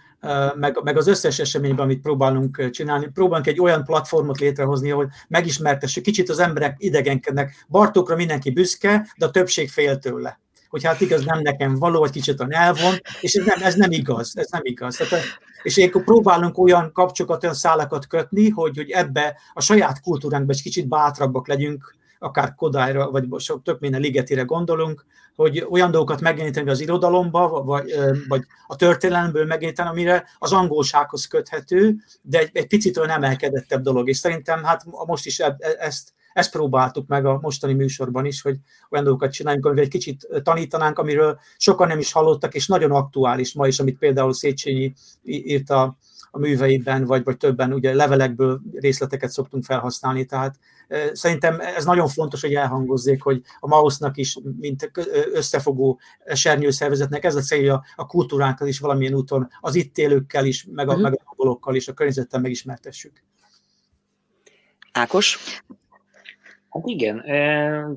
meg, meg az összes eseményben, amit próbálunk csinálni, próbálunk egy olyan platformot létrehozni, ahol megismertessük, kicsit az emberek idegenkednek. Bartókra mindenki büszke, de a többség fél tőle hogy hát igaz, nem nekem való, vagy kicsit a elvon, és ez nem, ez nem igaz, ez nem igaz. Tehát, és akkor próbálunk olyan kapcsokat, olyan szálakat kötni, hogy, hogy ebbe a saját kultúránkban egy kicsit bátrabbak legyünk, akár Kodályra, vagy sok több minden ligetére gondolunk, hogy olyan dolgokat megjeleníteni az irodalomba, vagy, vagy a történelemből megjeleníteni, amire az angolsághoz köthető, de egy, egy picit olyan emelkedettebb dolog. És szerintem hát most is e, ezt, ezt próbáltuk meg a mostani műsorban is, hogy olyan dolgokat csináljunk, amivel egy kicsit tanítanánk, amiről sokan nem is hallottak, és nagyon aktuális ma is, amit például Széchenyi írt a, a műveiben, vagy, vagy többen ugye levelekből részleteket szoktunk felhasználni, tehát Szerintem ez nagyon fontos, hogy elhangozzék, hogy a MAUS-nak is, mint összefogó sernyőszervezetnek ez a célja a kultúránkat is valamilyen úton, az itt élőkkel is, meg a, uh-huh. meg a angolokkal is, a környezettel megismertessük. Ákos? Hát igen,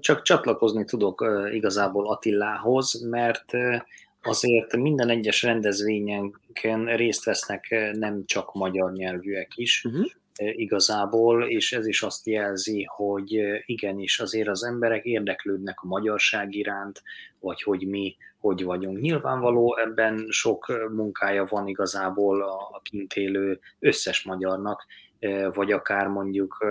csak csatlakozni tudok igazából Attilához, mert azért minden egyes rendezvényenken részt vesznek nem csak magyar nyelvűek is, uh-huh igazából, és ez is azt jelzi, hogy igenis azért az emberek érdeklődnek a magyarság iránt, vagy hogy mi hogy vagyunk. Nyilvánvaló ebben sok munkája van igazából a kint élő összes magyarnak, vagy akár mondjuk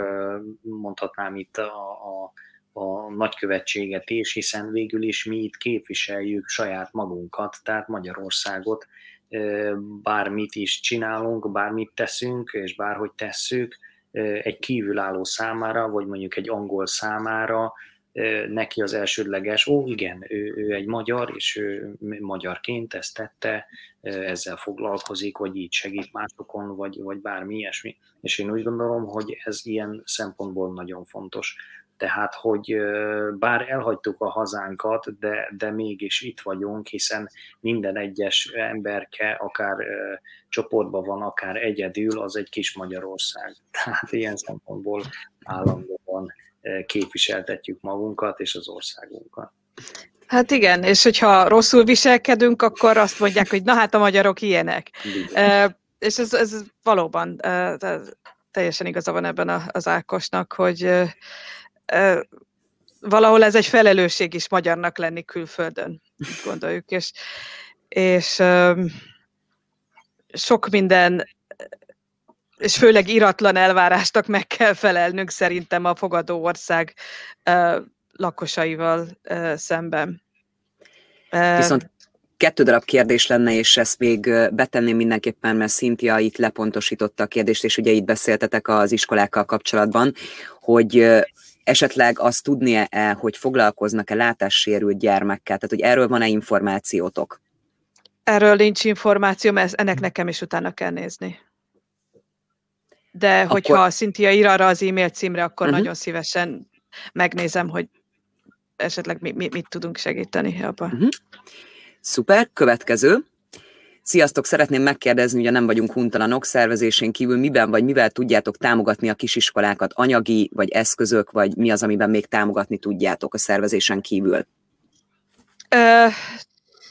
mondhatnám itt a, a, a nagykövetséget is, hiszen végül is mi itt képviseljük saját magunkat, tehát Magyarországot, bármit is csinálunk, bármit teszünk, és bárhogy tesszük, egy kívülálló számára, vagy mondjuk egy angol számára, neki az elsődleges, ó igen, ő, ő egy magyar, és ő magyarként ezt tette, ezzel foglalkozik, vagy így segít másokon, vagy, vagy bármi ilyesmi. És én úgy gondolom, hogy ez ilyen szempontból nagyon fontos. Tehát, hogy bár elhagytuk a hazánkat, de, de mégis itt vagyunk, hiszen minden egyes emberke, akár csoportban van, akár egyedül, az egy kis Magyarország. Tehát ilyen szempontból állandóan képviseltetjük magunkat és az országunkat. Hát igen, és hogyha rosszul viselkedünk, akkor azt mondják, hogy na hát a magyarok ilyenek. E, és ez, ez valóban teljesen igaza van ebben az Ákosnak, hogy valahol ez egy felelősség is magyarnak lenni külföldön, gondoljuk, és, és sok minden és főleg iratlan elvárástak meg kell felelnünk szerintem a fogadó ország lakosaival szemben. Viszont kettő darab kérdés lenne, és ezt még betenném mindenképpen, mert Cynthia itt lepontosította a kérdést, és ugye itt beszéltetek az iskolákkal kapcsolatban, hogy esetleg azt tudnia-e, hogy foglalkoznak-e látássérült gyermekkel, tehát hogy erről van-e információtok? Erről nincs információ, mert ennek nekem is utána kell nézni. De akkor... hogyha Cynthia ír arra az e-mail címre, akkor uh-huh. nagyon szívesen megnézem, hogy esetleg mi, mi, mit tudunk segíteni abban. Uh-huh. Szuper, következő. Sziasztok, szeretném megkérdezni, ugye nem vagyunk huntalanok, szervezésén kívül miben vagy mivel tudjátok támogatni a kisiskolákat, anyagi vagy eszközök, vagy mi az, amiben még támogatni tudjátok a szervezésen kívül? Ö,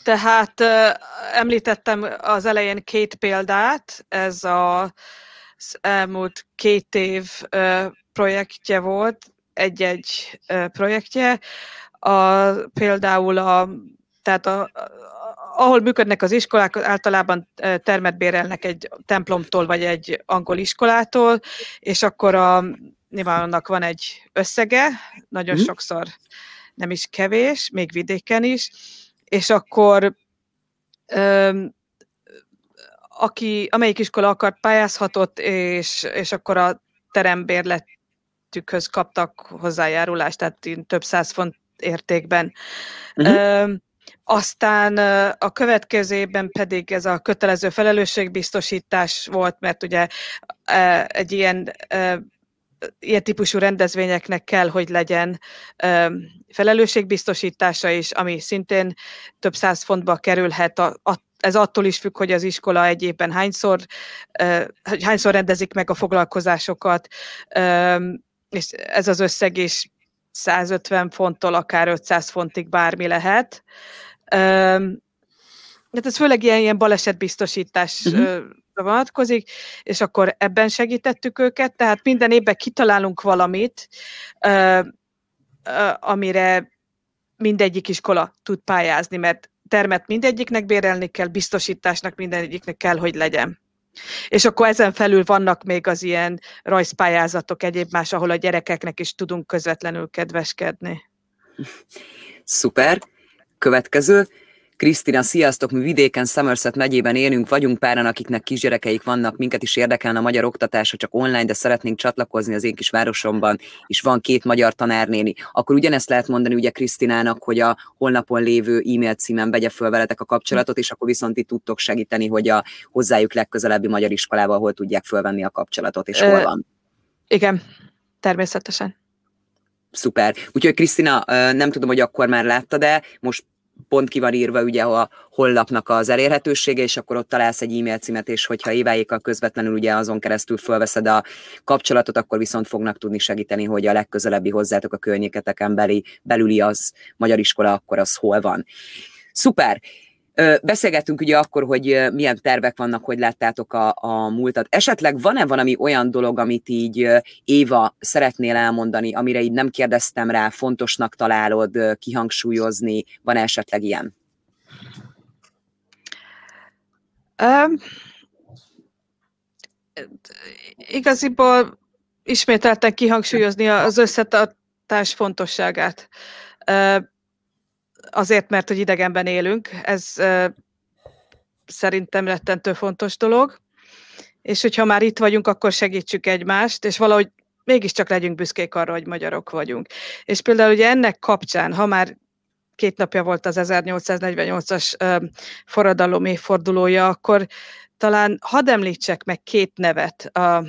tehát ö, említettem az elején két példát, ez a, az elmúlt két év ö, projektje volt, egy-egy projektje. A, például a, tehát a, ahol működnek az iskolák, általában termet bérelnek egy templomtól, vagy egy angol iskolától, és akkor a, nyilván annak van egy összege, nagyon mm. sokszor nem is kevés, még vidéken is, és akkor öm, aki, amelyik iskola akart pályázhatott, és, és akkor a terembérlet projektjükhöz kaptak hozzájárulást, tehát több száz font értékben. Uh-huh. Ö, aztán a következő évben pedig ez a kötelező felelősségbiztosítás volt, mert ugye egy ilyen ilyen típusú rendezvényeknek kell, hogy legyen felelősségbiztosítása is, ami szintén több száz fontba kerülhet. Ez attól is függ, hogy az iskola egy évben hányszor, hányszor rendezik meg a foglalkozásokat, és ez az összeg is 150 fonttól akár 500 fontig bármi lehet. Hát ez főleg ilyen, ilyen balesetbiztosításra uh-huh. vonatkozik, és akkor ebben segítettük őket, tehát minden évben kitalálunk valamit, amire mindegyik iskola tud pályázni, mert termet mindegyiknek bérelni kell, biztosításnak mindegyiknek kell, hogy legyen. És akkor ezen felül vannak még az ilyen rajzpályázatok, egyéb más, ahol a gyerekeknek is tudunk közvetlenül kedveskedni. Szuper. Következő. Krisztina, sziasztok! Mi vidéken, Somerset megyében élünk, vagyunk páran, akiknek kisgyerekeik vannak, minket is érdekelne a magyar oktatása, csak online, de szeretnénk csatlakozni az én kis városomban, és van két magyar tanárnéni. Akkor ugyanezt lehet mondani ugye Krisztinának, hogy a holnapon lévő e-mail címen vegye föl veletek a kapcsolatot, és akkor viszont itt tudtok segíteni, hogy a hozzájuk legközelebbi magyar iskolával hol tudják fölvenni a kapcsolatot, és hol van. Igen, természetesen. Szuper. Úgyhogy Krisztina, nem tudom, hogy akkor már láttad de most pont ki van írva ugye a hollapnak az elérhetősége, és akkor ott találsz egy e-mail címet, és hogyha évájékkal közvetlenül ugye azon keresztül fölveszed a kapcsolatot, akkor viszont fognak tudni segíteni, hogy a legközelebbi hozzátok a környéketeken beli, belüli az magyar iskola, akkor az hol van. Szuper! Beszélgettünk ugye akkor, hogy milyen tervek vannak, hogy láttátok a, a múltat. Esetleg van-e valami olyan dolog, amit így Éva szeretnél elmondani, amire így nem kérdeztem rá, fontosnak találod kihangsúlyozni? Van-e esetleg ilyen? Um, igaziból ismételten kihangsúlyozni az összetartás fontosságát. Uh, azért, mert hogy idegenben élünk, ez szerintem rettentő fontos dolog, és hogyha már itt vagyunk, akkor segítsük egymást, és valahogy mégiscsak legyünk büszkék arra, hogy magyarok vagyunk. És például ugye ennek kapcsán, ha már két napja volt az 1848-as forradalom évfordulója, akkor talán hadd említsek meg két nevet a,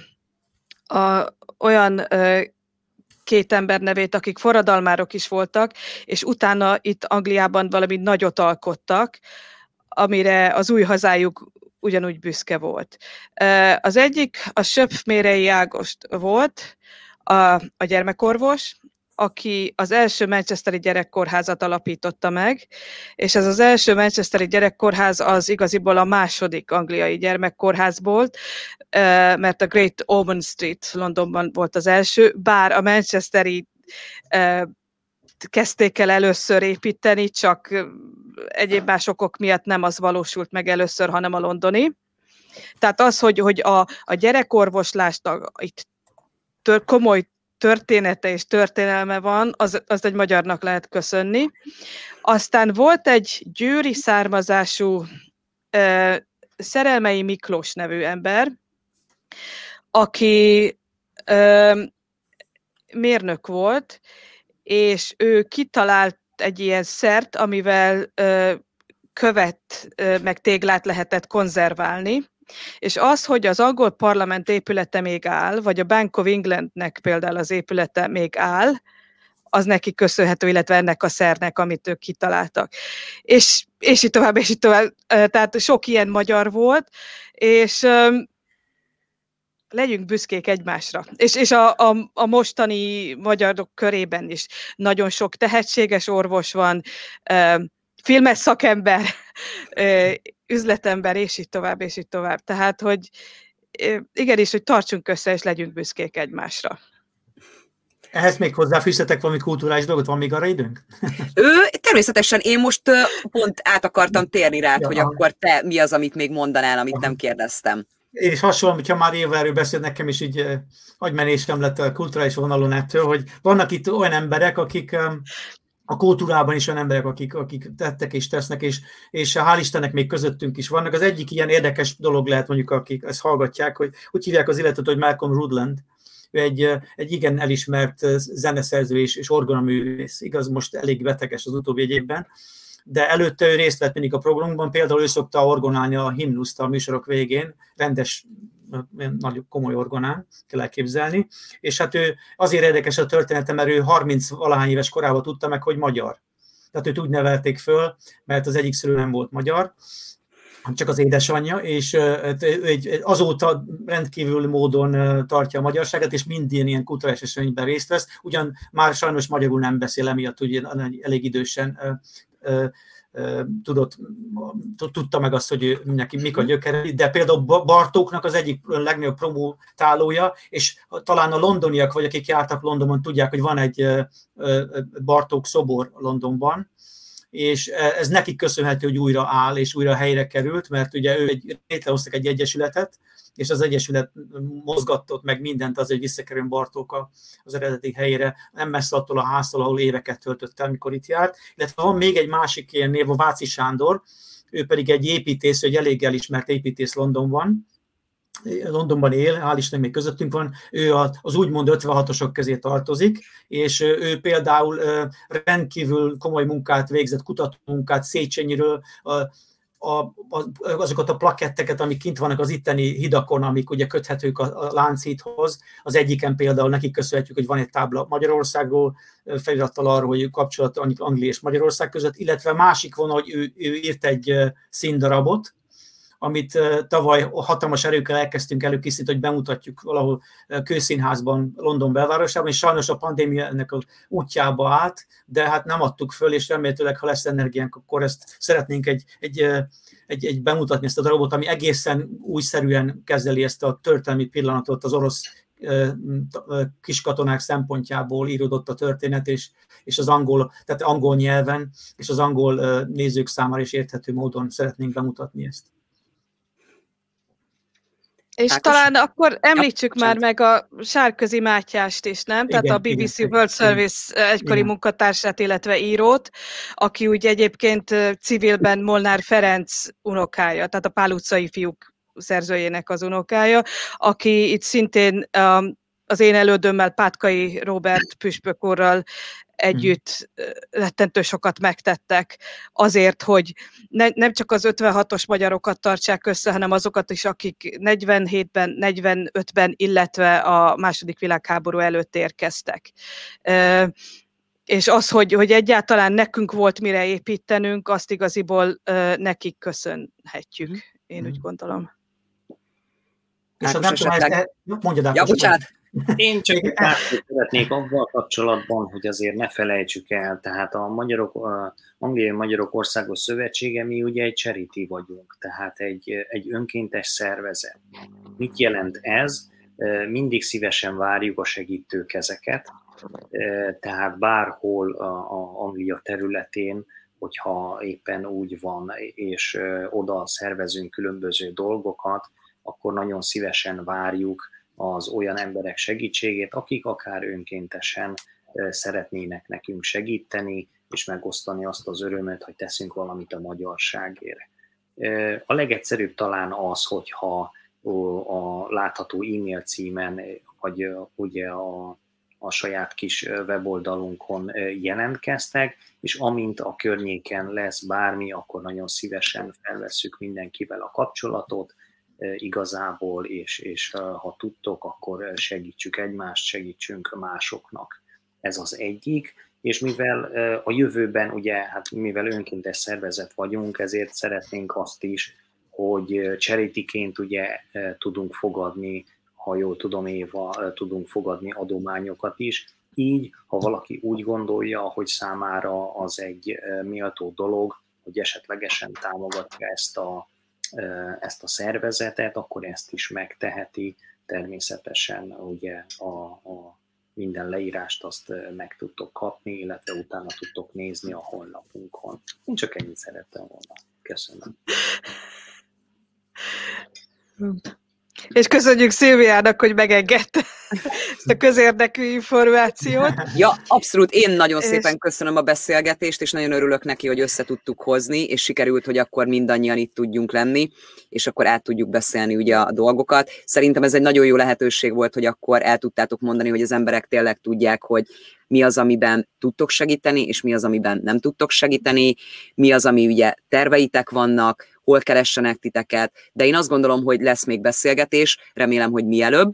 a, olyan két ember nevét, akik forradalmárok is voltak, és utána itt Angliában valami nagyot alkottak, amire az új hazájuk ugyanúgy büszke volt. Az egyik a Söpfmérei Ágost volt, a, a gyermekorvos, aki az első Manchesteri gyerekkórházat alapította meg, és ez az első Manchesteri gyerekkórház az igaziból a második angliai gyermekkórház volt, mert a Great Ormond Street Londonban volt az első, bár a Manchesteri kezdték el először építeni, csak egyéb más okok miatt nem az valósult meg először, hanem a londoni. Tehát az, hogy, hogy a, a gyerekorvoslást a, itt tör, komoly története és történelme van, az, az egy magyarnak lehet köszönni. Aztán volt egy győri származású uh, Szerelmei Miklós nevű ember, aki uh, mérnök volt, és ő kitalált egy ilyen szert, amivel uh, követ uh, meg téglát lehetett konzerválni, és az, hogy az angol parlament épülete még áll, vagy a Bank of Englandnek például az épülete még áll, az neki köszönhető, illetve ennek a szernek, amit ők kitaláltak. És, és így tovább, és így tovább. Tehát sok ilyen magyar volt, és legyünk büszkék egymásra. És, és a, a, a mostani magyarok körében is nagyon sok tehetséges orvos van, filmes szakember, üzletember, és így tovább, és így tovább. Tehát, hogy igenis, hogy tartsunk össze, és legyünk büszkék egymásra. Ehhez még hozzáfűzhetek valami kulturális dolgot, van még arra időnk? Ő, természetesen én most pont át akartam térni rá, ja. hogy akkor te mi az, amit még mondanál, amit nem kérdeztem. Én is hasonlom, hogyha már Éva erről beszél, nekem is így agymenésem lett a kulturális vonalon ettől, hogy vannak itt olyan emberek, akik a kultúrában is olyan emberek, akik, akik tettek és tesznek, és, és hál' Istennek még közöttünk is vannak. Az egyik ilyen érdekes dolog lehet mondjuk, akik ezt hallgatják, hogy úgy hívják az illetőt, hogy Malcolm Rudland, ő egy, egy igen elismert zeneszerző és, és orgonaművész, igaz, most elég beteges az utóbbi egy de előtte ő részt vett mindig a programban, például ő szokta orgonálni a himnuszt a műsorok végén, rendes nagyon komoly orgonán kell elképzelni, és hát ő azért érdekes a története, mert ő 30 valahány éves korában tudta meg, hogy magyar. Tehát őt úgy nevelték föl, mert az egyik szülő nem volt magyar, csak az édesanyja, és azóta rendkívül módon tartja a magyarságát, és minden ilyen kulturális eseményben részt vesz. Ugyan már sajnos magyarul nem beszél, emiatt ugye elég idősen tudott, tudta meg azt, hogy neki mik a mhm. gyökerei, de például Bartóknak az egyik legnagyobb promotálója, és talán a londoniak, vagy akik jártak Londonban, tudják, hogy van egy Bartók szobor Londonban, és ez neki köszönhető, hogy újra áll, és újra helyre került, mert ugye ő egy, létrehoztak egy egyesületet, és az Egyesület mozgatott meg mindent az, hogy visszakerüljön Bartók az eredeti helyére, nem messze attól a háztól, ahol éveket töltött el, mikor itt járt. Illetve van még egy másik ilyen név, a Váci Sándor, ő pedig egy építész, egy elég elismert építész Londonban, Londonban él, hál' Isten még közöttünk van, ő az úgymond 56-osok közé tartozik, és ő például rendkívül komoly munkát végzett, kutató munkát Széchenyiről, a, azokat a plaketteket, amik kint vannak az itteni hidakon, amik ugye köthetők a, a Lánchídhoz. Az egyiken például nekik köszönhetjük, hogy van egy tábla Magyarországról, felirattal arról, hogy kapcsolat Anglia és Magyarország között, illetve másik van, hogy ő, ő írt egy színdarabot, amit tavaly hatalmas erőkkel elkezdtünk előkészíteni, hogy bemutatjuk valahol kőszínházban London belvárosában, és sajnos a pandémia ennek a útjába állt, de hát nem adtuk föl, és remélhetőleg, ha lesz energiánk, akkor ezt szeretnénk egy, egy, egy, egy bemutatni ezt a darabot, ami egészen újszerűen kezeli ezt a történelmi pillanatot az orosz kiskatonák szempontjából íródott a történet, és, és az angol, tehát angol nyelven, és az angol nézők számára is érthető módon szeretnénk bemutatni ezt. És Ákos? talán akkor említsük ja, már meg a Sárközi Mátyást is, nem? Igen, Tehát a BBC igen, World igen, Service egykori igen. munkatársát, illetve írót, aki úgy egyébként civilben Molnár Ferenc unokája, tehát a Pál utcai fiúk szerzőjének az unokája, aki itt szintén az én elődömmel, Pátkai Robert Püspök úrral együtt rettentő sokat megtettek azért, hogy ne, nem csak az 56-os magyarokat tartsák össze, hanem azokat is, akik 47-ben, 45-ben, illetve a második világháború előtt érkeztek és az, hogy, hogy egyáltalán nekünk volt mire építenünk, azt igaziból nekik köszönhetjük, mhm. én mm. úgy gondolom. És nem tudom, ezt, mondjad Ja, bocsánat. Én csak szeretnék avval kapcsolatban, hogy azért ne felejtsük el, tehát a magyarok, a Angliai Magyarok Országos Szövetsége, mi ugye egy charity vagyunk, tehát egy, egy önkéntes szervezet. Mit jelent ez? Mindig szívesen várjuk a segítő kezeket, tehát bárhol a Anglia területén, hogyha éppen úgy van, és oda szervezünk különböző dolgokat, akkor nagyon szívesen várjuk az olyan emberek segítségét, akik akár önkéntesen szeretnének nekünk segíteni, és megosztani azt az örömet, hogy teszünk valamit a magyarságért. A legegyszerűbb talán az, hogyha a látható e-mail címen, vagy ugye a a saját kis weboldalunkon jelentkeztek, és amint a környéken lesz bármi, akkor nagyon szívesen felveszük mindenkivel a kapcsolatot, igazából, és, és ha tudtok, akkor segítsük egymást, segítsünk másoknak. Ez az egyik, és mivel a jövőben, ugye, hát mivel önkéntes szervezet vagyunk, ezért szeretnénk azt is, hogy cserétiként ugye tudunk fogadni ha jól tudom, Éva, tudunk fogadni adományokat is. Így, ha valaki úgy gondolja, hogy számára az egy méltó dolog, hogy esetlegesen támogatja ezt a, ezt a szervezetet, akkor ezt is megteheti. Természetesen ugye a, a minden leírást azt meg tudtok kapni, illetve utána tudtok nézni a honlapunkon. Én csak ennyit szerettem volna. Köszönöm. És köszönjük Szilviának, hogy megengedte ezt a közérdekű információt. Ja, abszolút. Én nagyon és... szépen köszönöm a beszélgetést, és nagyon örülök neki, hogy össze tudtuk hozni, és sikerült, hogy akkor mindannyian itt tudjunk lenni, és akkor át tudjuk beszélni ugye a dolgokat. Szerintem ez egy nagyon jó lehetőség volt, hogy akkor el tudtátok mondani, hogy az emberek tényleg tudják, hogy mi az, amiben tudtok segíteni, és mi az, amiben nem tudtok segíteni, mi az, ami ugye terveitek vannak, hol keressenek titeket, de én azt gondolom, hogy lesz még beszélgetés, remélem, hogy mielőbb,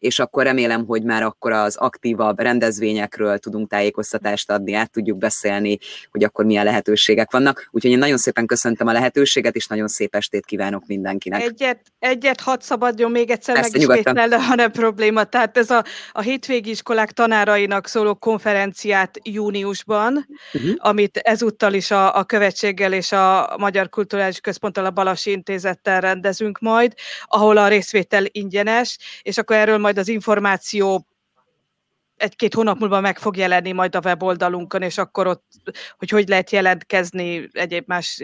és akkor remélem, hogy már akkor az aktívabb rendezvényekről tudunk tájékoztatást adni, át tudjuk beszélni, hogy akkor milyen lehetőségek vannak. Úgyhogy én nagyon szépen köszöntöm a lehetőséget, és nagyon szép estét kívánok mindenkinek. Egyet, egyet hadd szabadjon még egyszer megismételni, ha nem probléma. Tehát ez a, a hétvégi iskolák tanárainak szóló konferenciát júniusban, uh-huh. amit ezúttal is a, a Követséggel és a Magyar Kulturális Központtal, a Balasi Intézettel rendezünk majd, ahol a részvétel ingyenes, és akkor erről majd majd az információ egy-két hónap múlva meg fog jelenni majd a weboldalunkon, és akkor ott, hogy hogy lehet jelentkezni, egyéb más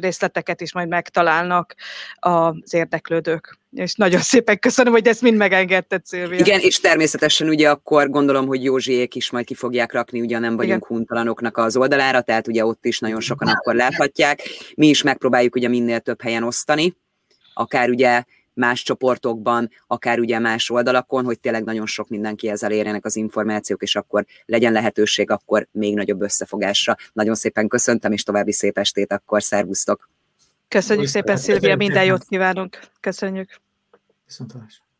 részleteket is majd megtalálnak az érdeklődők. És nagyon szépen köszönöm, hogy ezt mind megengedted, Szilvia. Igen, és természetesen ugye akkor gondolom, hogy Józsiék is majd ki fogják rakni, ugye nem vagyunk Igen. huntalanoknak az oldalára, tehát ugye ott is nagyon sokan akkor láthatják. Mi is megpróbáljuk ugye minél több helyen osztani, akár ugye más csoportokban, akár ugye más oldalakon, hogy tényleg nagyon sok mindenki ezzel érjenek az információk, és akkor legyen lehetőség akkor még nagyobb összefogásra. Nagyon szépen köszöntöm, és további szép estét akkor, szervusztok! Köszönjük szépen, Szilvia, minden jót kívánunk! Köszönjük! Viszontlátásra!